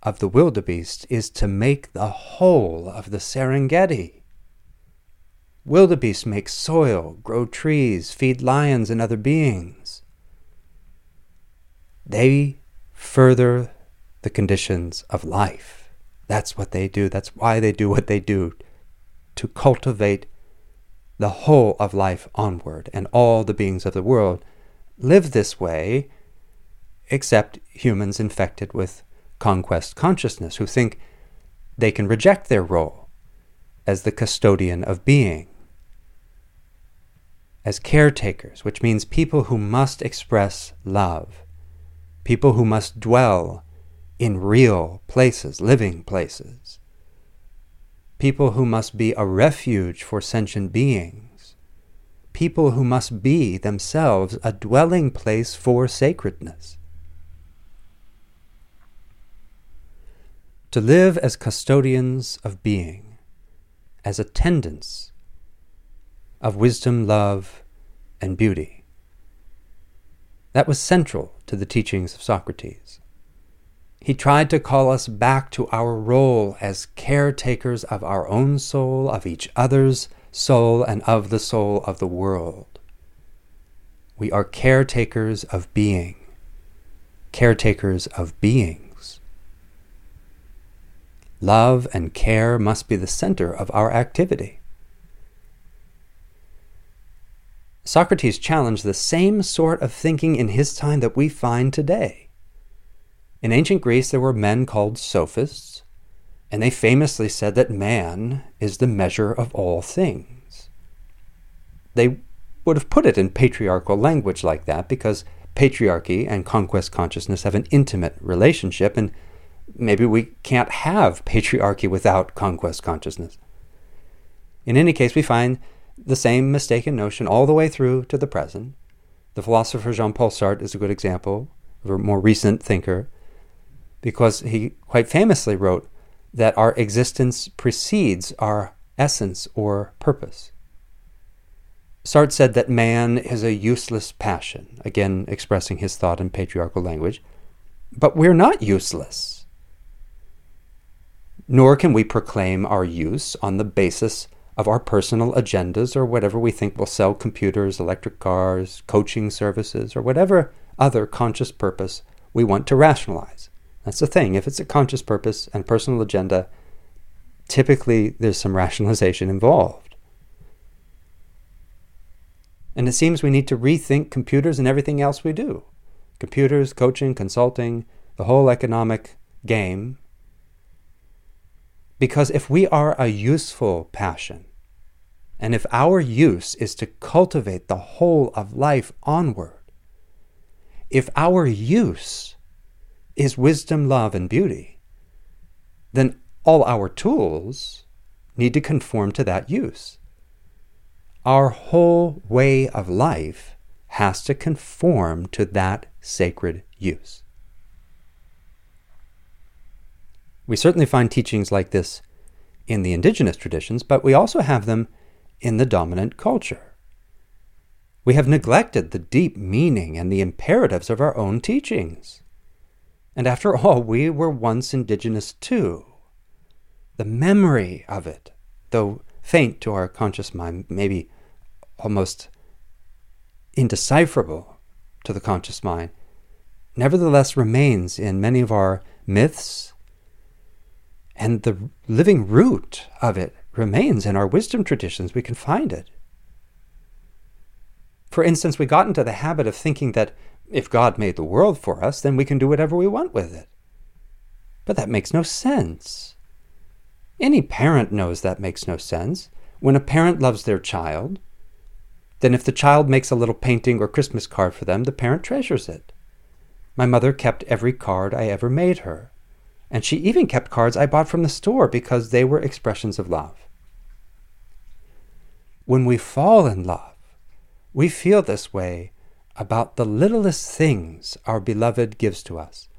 of the wildebeest is to make the whole of the Serengeti. Wildebeest make soil, grow trees, feed lions and other beings. They further the conditions of life. That's what they do. That's why they do what they do to cultivate the whole of life onward. And all the beings of the world live this way, except humans infected with conquest consciousness who think they can reject their role as the custodian of being as caretakers, which means people who must express love, people who must dwell in real places, living places, people who must be a refuge for sentient beings, people who must be themselves a dwelling place for sacredness. To live as custodians of being, as attendants of wisdom, love, and beauty. That was central to the teachings of Socrates. He tried to call us back to our role as caretakers of our own soul, of each other's soul, and of the soul of the world. We are caretakers of being, caretakers of beings. Love and care must be the center of our activity. Socrates challenged the same sort of thinking in his time that we find today. In ancient Greece, there were men called sophists, and they famously said that man is the measure of all things. They would have put it in patriarchal language like that because patriarchy and conquest consciousness have an intimate relationship, and maybe we can't have patriarchy without conquest consciousness. In any case, we find the same mistaken notion all the way through to the present. The philosopher Jean Paul Sartre is a good example of a more recent thinker because he quite famously wrote that our existence precedes our essence or purpose. Sartre said that man is a useless passion, again expressing his thought in patriarchal language, but we're not useless. Nor can we proclaim our use on the basis of our personal agendas or whatever we think will sell computers, electric cars, coaching services, or whatever other conscious purpose we want to rationalize. That's the thing. If it's a conscious purpose and personal agenda, typically there's some rationalization involved. And it seems we need to rethink computers and everything else we do computers, coaching, consulting, the whole economic game because if we are a useful passion, and if our use is to cultivate the whole of life onward, if our use is wisdom, love, and beauty, then all our tools need to conform to that use. Our whole way of life has to conform to that sacred use. We certainly find teachings like this in the indigenous traditions, but we also have them in the dominant culture. We have neglected the deep meaning and the imperatives of our own teachings. And after all, we were once indigenous too. The memory of it, though faint to our conscious mind, maybe almost indecipherable to the conscious mind, nevertheless remains in many of our myths and the living root of it remains in our wisdom traditions. We can find it. For instance, we got into the habit of thinking that if God made the world for us, then we can do whatever we want with it. But that makes no sense. Any parent knows that makes no sense. When a parent loves their child, then if the child makes a little painting or Christmas card for them, the parent treasures it. My mother kept every card I ever made her. And she even kept cards I bought from the store because they were expressions of love. When we fall in love, we feel this way about the littlest things our beloved gives to us.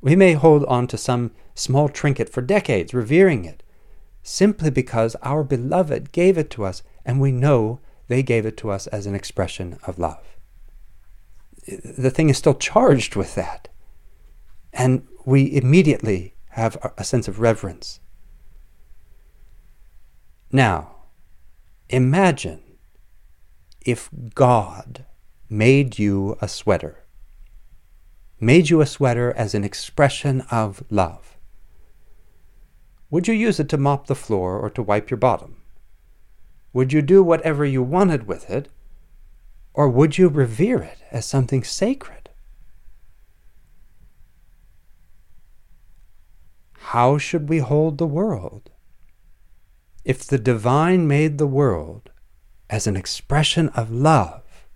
We may hold on to some small trinket for decades, revering it, simply because our beloved gave it to us, and we know they gave it to us as an expression of love. The thing is still charged with that. And we immediately have a sense of reverence. Now, imagine if God made you a sweater, made you a sweater as an expression of love. Would you use it to mop the floor or to wipe your bottom? Would you do whatever you wanted with it, or would you revere it as something sacred? How should we hold the world? If the divine made the world as an expression of love,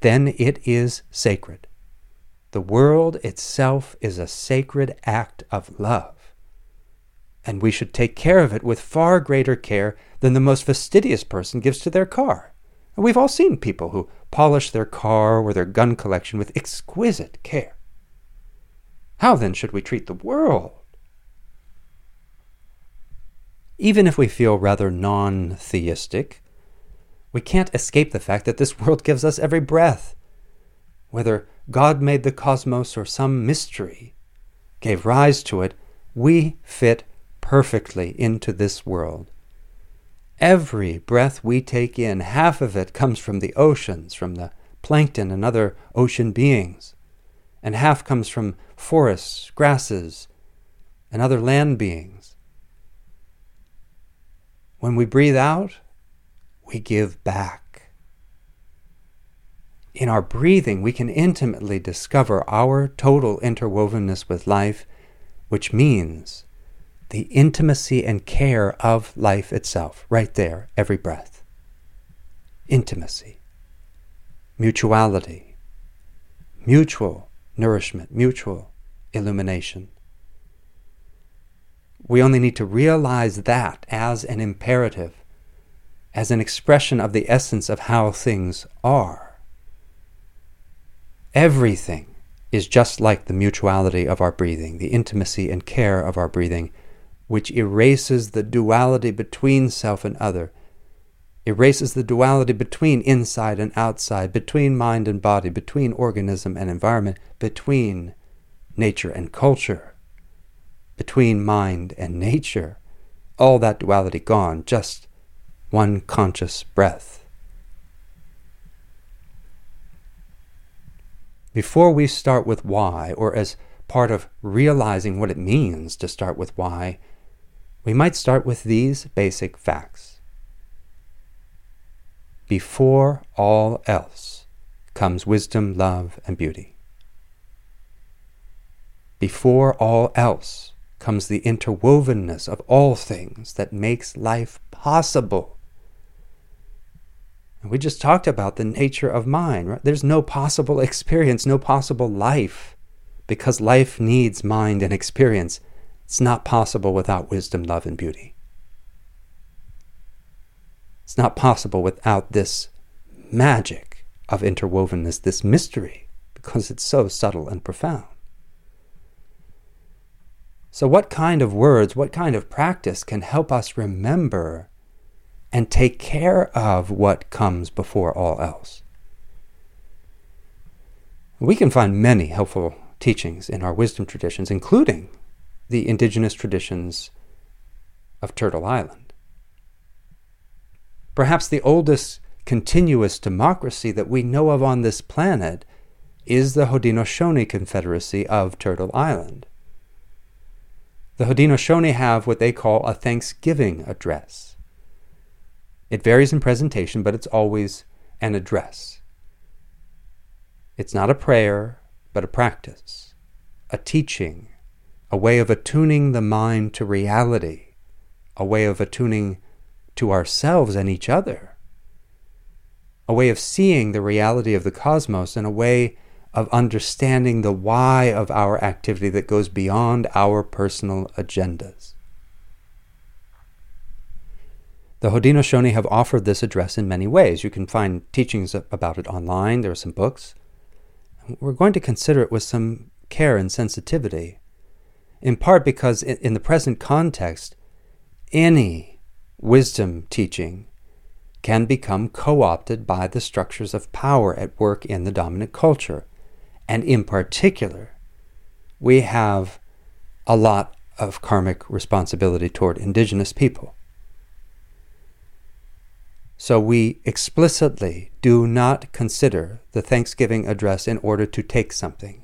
then it is sacred. The world itself is a sacred act of love and we should take care of it with far greater care than the most fastidious person gives to their car. And we've all seen people who polish their car or their gun collection with exquisite care. How then should we treat the world? Even if we feel rather non theistic, we can't escape the fact that this world gives us every breath. Whether God made the cosmos or some mystery gave rise to it, we fit perfectly into this world. Every breath we take in, half of it comes from the oceans, from the plankton and other ocean beings, and half comes from forests, grasses, and other land beings. When we breathe out, we give back. In our breathing, we can intimately discover our total interwovenness with life, which means the intimacy and care of life itself, right there, every breath. Intimacy, mutuality, mutual nourishment, mutual illumination. We only need to realize that as an imperative, as an expression of the essence of how things are. Everything is just like the mutuality of our breathing, the intimacy and care of our breathing which erases the duality between self and other, erases the duality between inside and outside, between mind and body, between organism and environment, between nature and culture, between mind and nature. All that duality gone, just one conscious breath. Before we start with why, or as part of realizing what it means to start with why, we might start with these basic facts. Before all else comes wisdom, love, and beauty. Before all else comes the interwovenness of all things that makes life possible. And we just talked about the nature of mind. Right? There's no possible experience, no possible life, because life needs mind and experience. It's not possible without wisdom, love, and beauty. It's not possible without this magic of interwovenness, this mystery, because it's so subtle and profound. So, what kind of words, what kind of practice can help us remember and take care of what comes before all else? We can find many helpful teachings in our wisdom traditions, including the indigenous traditions of Turtle Island. Perhaps the oldest continuous democracy that we know of on this planet is the Haudenosaunee Confederacy of Turtle Island. The Haudenosaunee have what they call a Thanksgiving address. It varies in presentation, but it's always an address. It's not a prayer, but a practice, a teaching, a way of attuning the mind to reality, a way of attuning to ourselves and each other, a way of seeing the reality of the cosmos, in a way of understanding the why of our activity that goes beyond our personal agendas. The Haudenosaunee have offered this address in many ways. You can find teachings about it online, there are some books. We're going to consider it with some care and sensitivity in part because in, in the present context, any wisdom teaching can become co opted by the structures of power at work in the dominant culture. And in particular, we have a lot of karmic responsibility toward indigenous people. So we explicitly do not consider the Thanksgiving address in order to take something,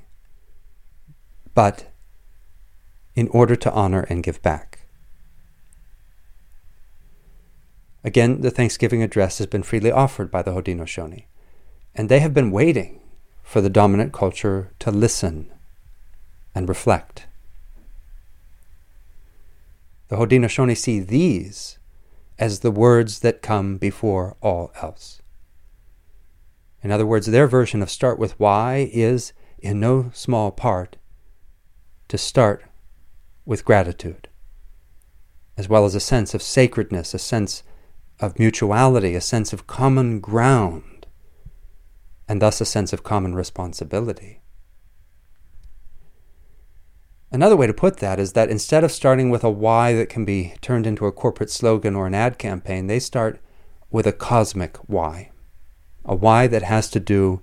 but in order to honor and give back. Again, the Thanksgiving address has been freely offered by the Haudenosaunee, and they have been waiting for the dominant culture to listen and reflect. The Haudenosaunee see these as the words that come before all else. In other words, their version of start with why is, in no small part, to start with gratitude, as well as a sense of sacredness, a sense of mutuality, a sense of common ground, and thus a sense of common responsibility. Another way to put that is that instead of starting with a why that can be turned into a corporate slogan or an ad campaign, they start with a cosmic why. A why that has to do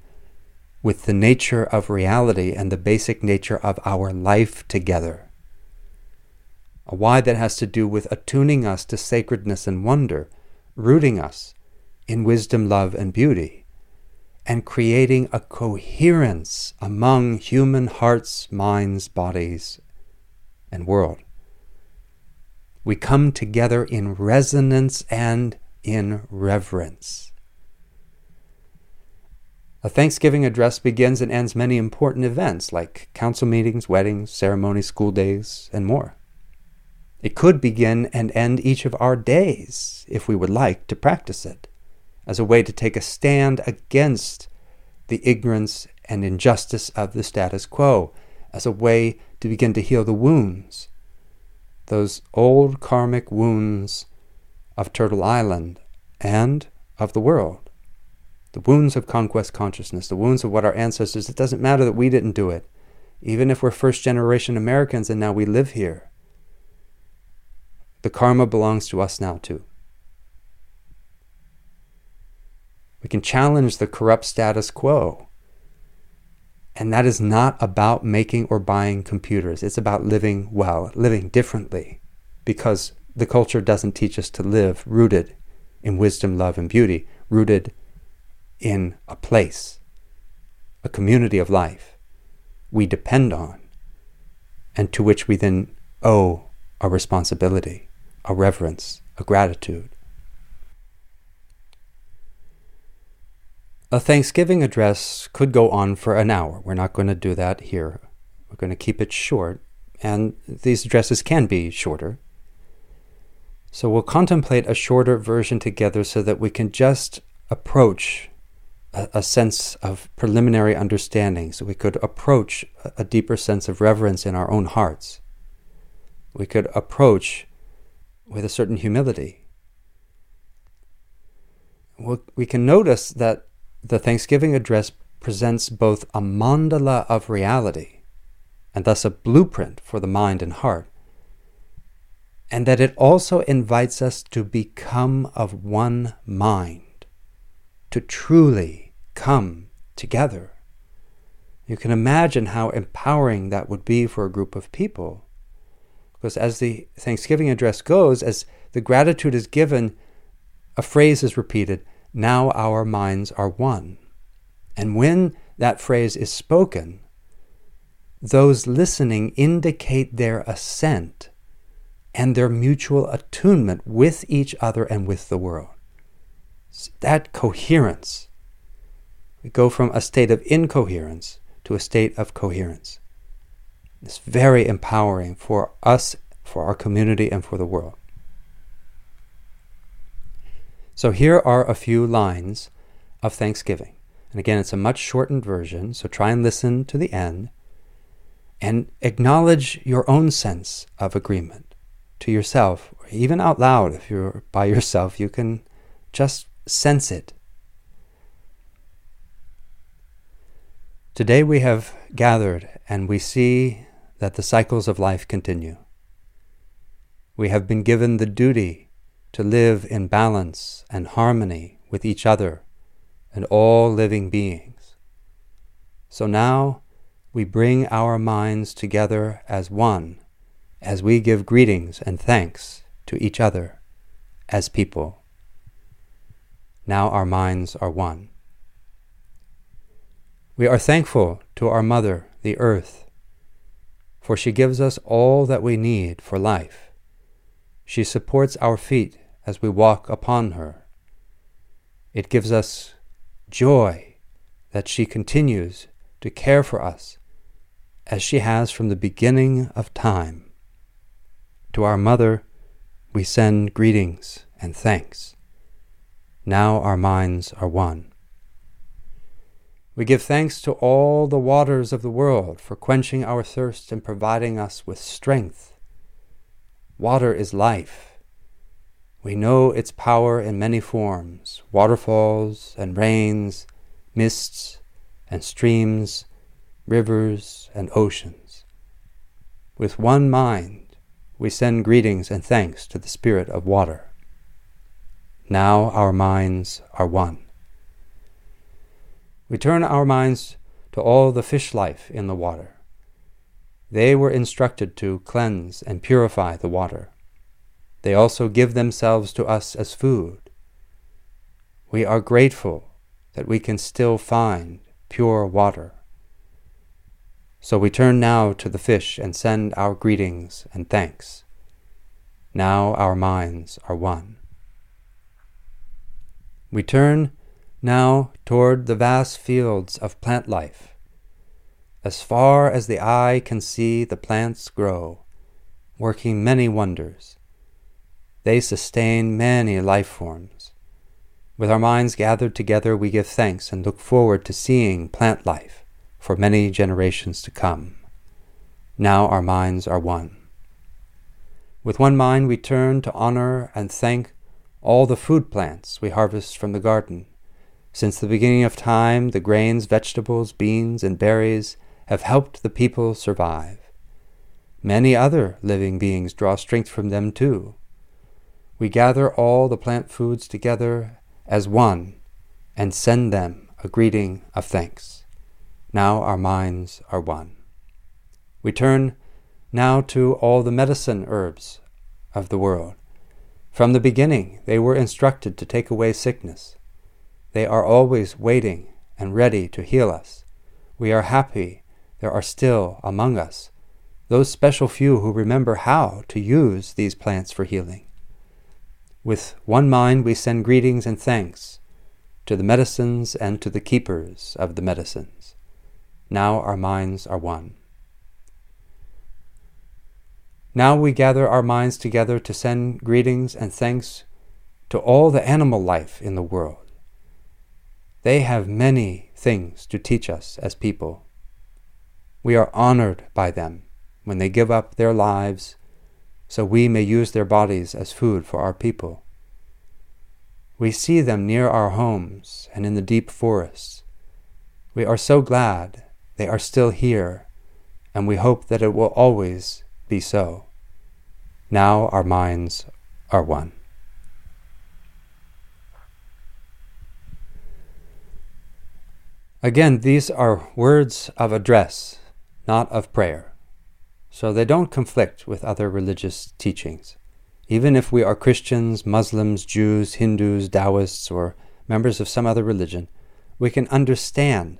with the nature of reality and the basic nature of our life together. A why that has to do with attuning us to sacredness and wonder rooting us in wisdom, love, and beauty, and creating a coherence among human hearts, minds, bodies, and world. We come together in resonance and in reverence. A Thanksgiving address begins and ends many important events like council meetings, weddings, ceremonies, school days, and more. It could begin and end each of our days if we would like to practice it, as a way to take a stand against the ignorance and injustice of the status quo, as a way to begin to heal the wounds, those old karmic wounds of Turtle Island and of the world. The wounds of conquest consciousness, the wounds of what our ancestors, it doesn't matter that we didn't do it. Even if we're first generation Americans and now we live here, the karma belongs to us now, too. We can challenge the corrupt status quo. And that is not about making or buying computers. It's about living well, living differently, because the culture doesn't teach us to live rooted in wisdom, love, and beauty, rooted in a place, a community of life we depend on, and to which we then owe a responsibility a reverence, a gratitude. A Thanksgiving address could go on for an hour. We're not going to do that here. We're going to keep it short, and these addresses can be shorter. So we'll contemplate a shorter version together so that we can just approach a, a sense of preliminary understanding, so we could approach a, a deeper sense of reverence in our own hearts. We could approach with a certain humility. We can notice that the Thanksgiving address presents both a mandala of reality, and thus a blueprint for the mind and heart, and that it also invites us to become of one mind, to truly come together. You can imagine how empowering that would be for a group of people because as the Thanksgiving address goes, as the gratitude is given, a phrase is repeated now our minds are one. And when that phrase is spoken, those listening indicate their assent and their mutual attunement with each other and with the world. That coherence. We go from a state of incoherence to a state of coherence. It's very empowering for us, for our community, and for the world. So here are a few lines of Thanksgiving. And again, it's a much shortened version, so try and listen to the end and acknowledge your own sense of agreement to yourself, or even out loud. If you're by yourself, you can just sense it. Today we have gathered and we see that the cycles of life continue. we have been given the duty to live in balance and harmony with each other and all living beings. So now we bring our minds together as one as we give greetings and thanks to each other as people. Now our minds are one. We are thankful to our Mother, the Earth, for she gives us all that we need for life. She supports our feet as we walk upon her. It gives us joy that she continues to care for us as she has from the beginning of time. To our Mother, we send greetings and thanks. Now our minds are one. We give thanks to all the waters of the world for quenching our thirst and providing us with strength. Water is life. We know its power in many forms waterfalls and rains, mists and streams, rivers and oceans. With one mind, we send greetings and thanks to the Spirit of water. Now our minds are one. We turn our minds to all the fish life in the water. They were instructed to cleanse and purify the water. They also give themselves to us as food. We are grateful that we can still find pure water. So we turn now to the fish and send our greetings and thanks. Now our minds are one. We turn now toward the vast fields of plant life. As far as the eye can see, the plants grow, working many wonders. They sustain many life forms. With our minds gathered together, we give thanks and look forward to seeing plant life for many generations to come. Now our minds are one. With one mind, we turn to honor and thank all the food plants we harvest from the garden. Since the beginning of time, the grains, vegetables, beans, and berries have helped the people survive. Many other living beings draw strength from them too. We gather all the plant foods together as one and send them a greeting of thanks. Now our minds are one. We turn now to all the medicine herbs of the world. From the beginning, they were instructed to take away sickness. They are always waiting and ready to heal us. We are happy there are still among us those special few who remember how to use these plants for healing. With one mind, we send greetings and thanks to the medicines and to the keepers of the medicines. Now our minds are one. Now we gather our minds together to send greetings and thanks to all the animal life in the world. They have many things to teach us as people. We are honored by them when they give up their lives so we may use their bodies as food for our people. We see them near our homes and in the deep forests. We are so glad they are still here, and we hope that it will always be so. Now our minds are one. Again, these are words of address, not of prayer. So they don't conflict with other religious teachings. Even if we are Christians, Muslims, Jews, Hindus, Taoists, or members of some other religion, we can understand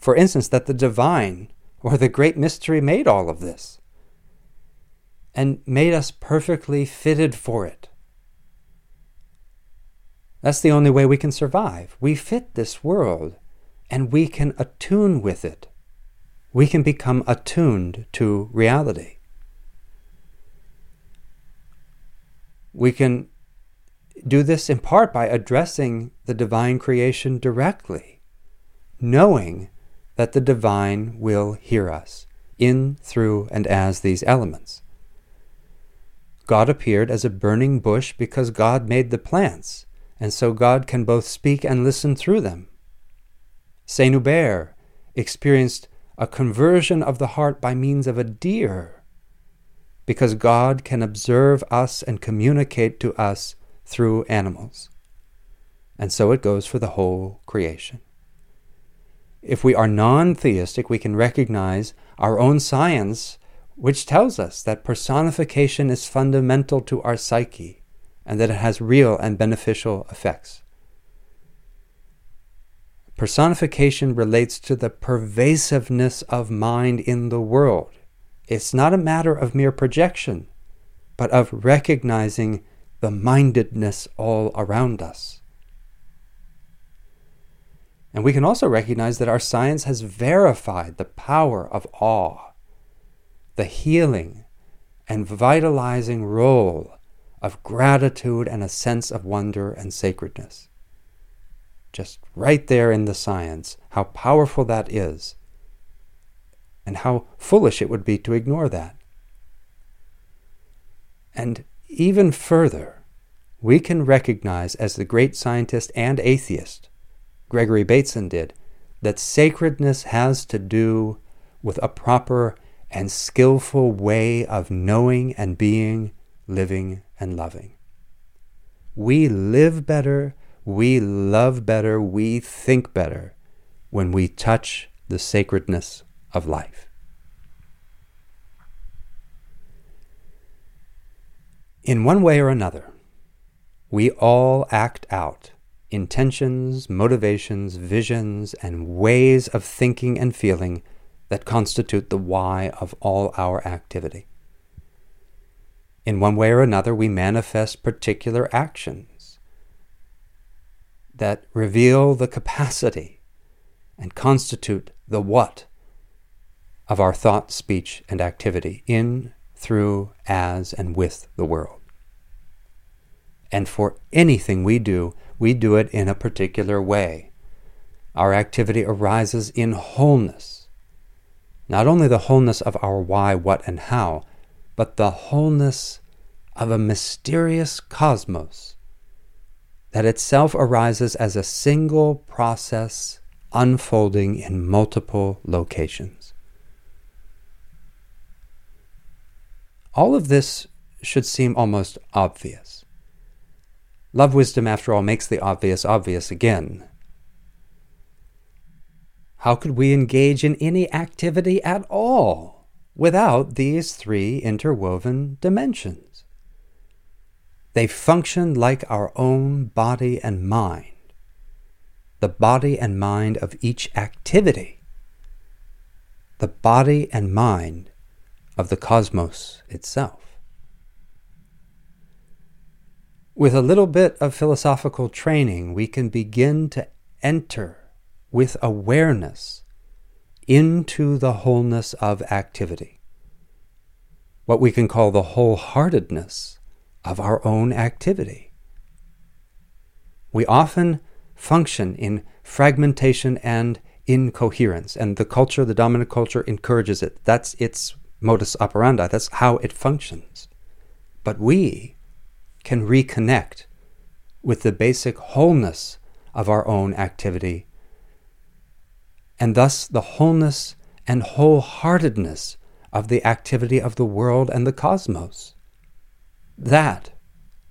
for instance, that the divine or the great mystery made all of this and made us perfectly fitted for it. That's the only way we can survive. We fit this world and we can attune with it. We can become attuned to reality. We can do this in part by addressing the divine creation directly, knowing that the divine will hear us, in, through, and as these elements. God appeared as a burning bush because God made the plants, and so God can both speak and listen through them. Saint Hubert experienced a conversion of the heart by means of a deer, because God can observe us and communicate to us through animals. And so it goes for the whole creation. If we are non theistic, we can recognize our own science, which tells us that personification is fundamental to our psyche and that it has real and beneficial effects. Personification relates to the pervasiveness of mind in the world. It's not a matter of mere projection, but of recognizing the mindedness all around us. And we can also recognize that our science has verified the power of awe, the healing and vitalizing role of gratitude and a sense of wonder and sacredness. Just right there in the science, how powerful that is and how foolish it would be to ignore that. And even further, we can recognize, as the great scientist and atheist Gregory Bateson did, that sacredness has to do with a proper and skillful way of knowing and being, living and loving. We live better, we love better, we think better when we touch the sacredness of life. In one way or another, we all act out intentions, motivations, visions, and ways of thinking and feeling that constitute the why of all our activity. In one way or another, we manifest particular actions that reveal the capacity and constitute the what of our thought, speech, and activity in, through, as, and with the world. And for anything we do, we do it in a particular way. Our activity arises in wholeness. Not only the wholeness of our why, what, and how, but the wholeness of a mysterious cosmos that itself arises as a single process unfolding in multiple locations. All of this should seem almost obvious. Love wisdom, after all, makes the obvious obvious again. How could we engage in any activity at all without these three interwoven dimensions? They function like our own body and mind, the body and mind of each activity, the body and mind of the cosmos itself. With a little bit of philosophical training, we can begin to enter with awareness into the wholeness of activity, what we can call the wholeheartedness of our own activity. We often function in fragmentation and incoherence, and the culture, the dominant culture, encourages it. That's its modus operandi. That's how it functions. But we can reconnect with the basic wholeness of our own activity, and thus the wholeness and wholeheartedness of the activity of the world and the cosmos. That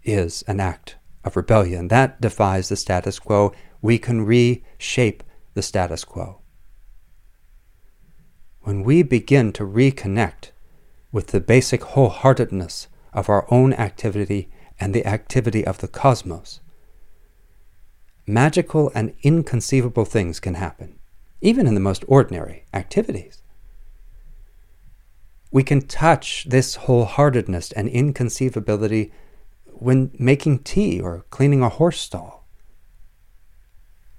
is an act of rebellion. That defies the status quo. We can reshape the status quo when we begin to reconnect with the basic wholeheartedness of our own activity and the activity of the cosmos, magical and inconceivable things can happen, even in the most ordinary activities. We can touch this wholeheartedness and inconceivability when making tea or cleaning a horse stall.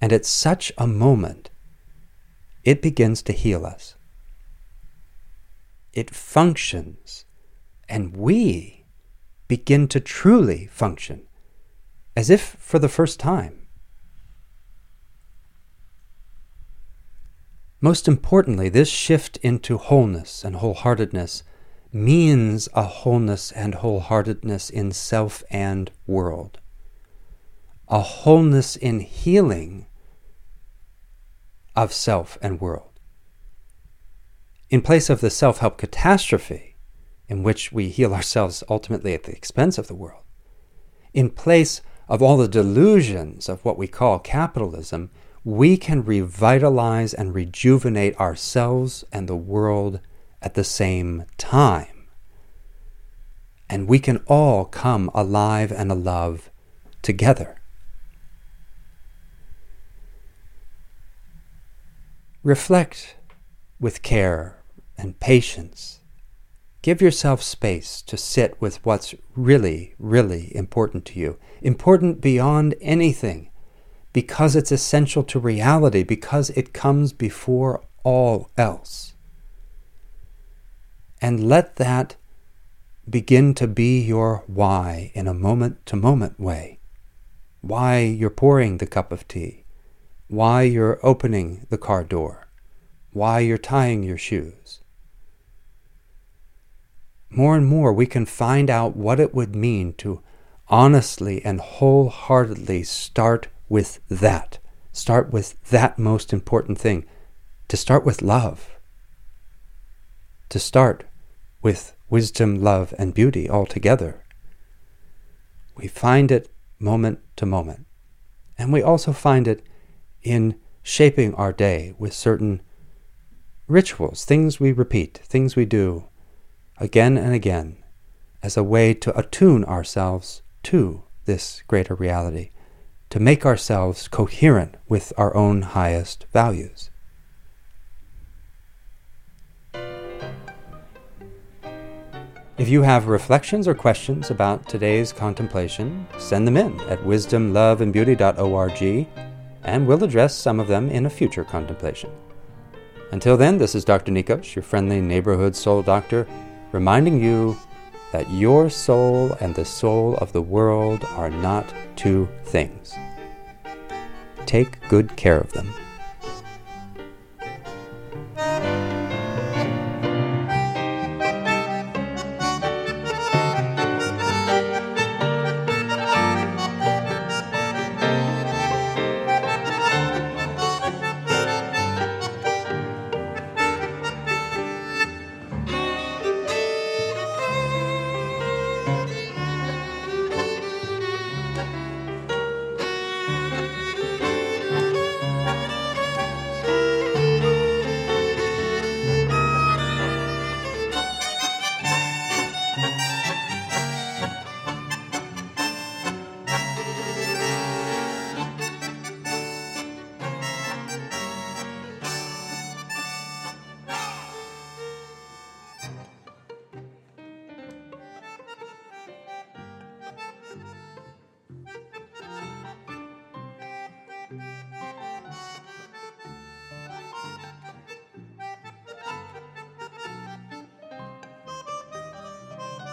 And at such a moment, it begins to heal us it functions, and we begin to truly function as if for the first time. Most importantly, this shift into wholeness and wholeheartedness means a wholeness and wholeheartedness in self and world, a wholeness in healing of self and world. In place of the self help catastrophe in which we heal ourselves ultimately at the expense of the world, in place of all the delusions of what we call capitalism, we can revitalize and rejuvenate ourselves and the world at the same time. And we can all come alive and alive together. Reflect with care and patience. Give yourself space to sit with what's really, really important to you, important beyond anything, because it's essential to reality, because it comes before all else. And let that begin to be your why in a moment to moment way. Why you're pouring the cup of tea, why you're opening the car door, why you're tying your shoes. More and more, we can find out what it would mean to honestly and wholeheartedly start with that. Start with that most important thing. To start with love. To start with wisdom, love, and beauty all together. We find it moment to moment. And we also find it in shaping our day with certain rituals, things we repeat, things we do again and again as a way to attune ourselves to this greater reality, to make ourselves coherent with our own highest values. If you have reflections or questions about today's contemplation, send them in at wisdomloveandbeauty.org and we'll address some of them in a future contemplation. Until then, this is Dr. Nikos, your friendly neighborhood soul doctor, reminding you that your soul and the soul of the world are not two things. Take good care of them.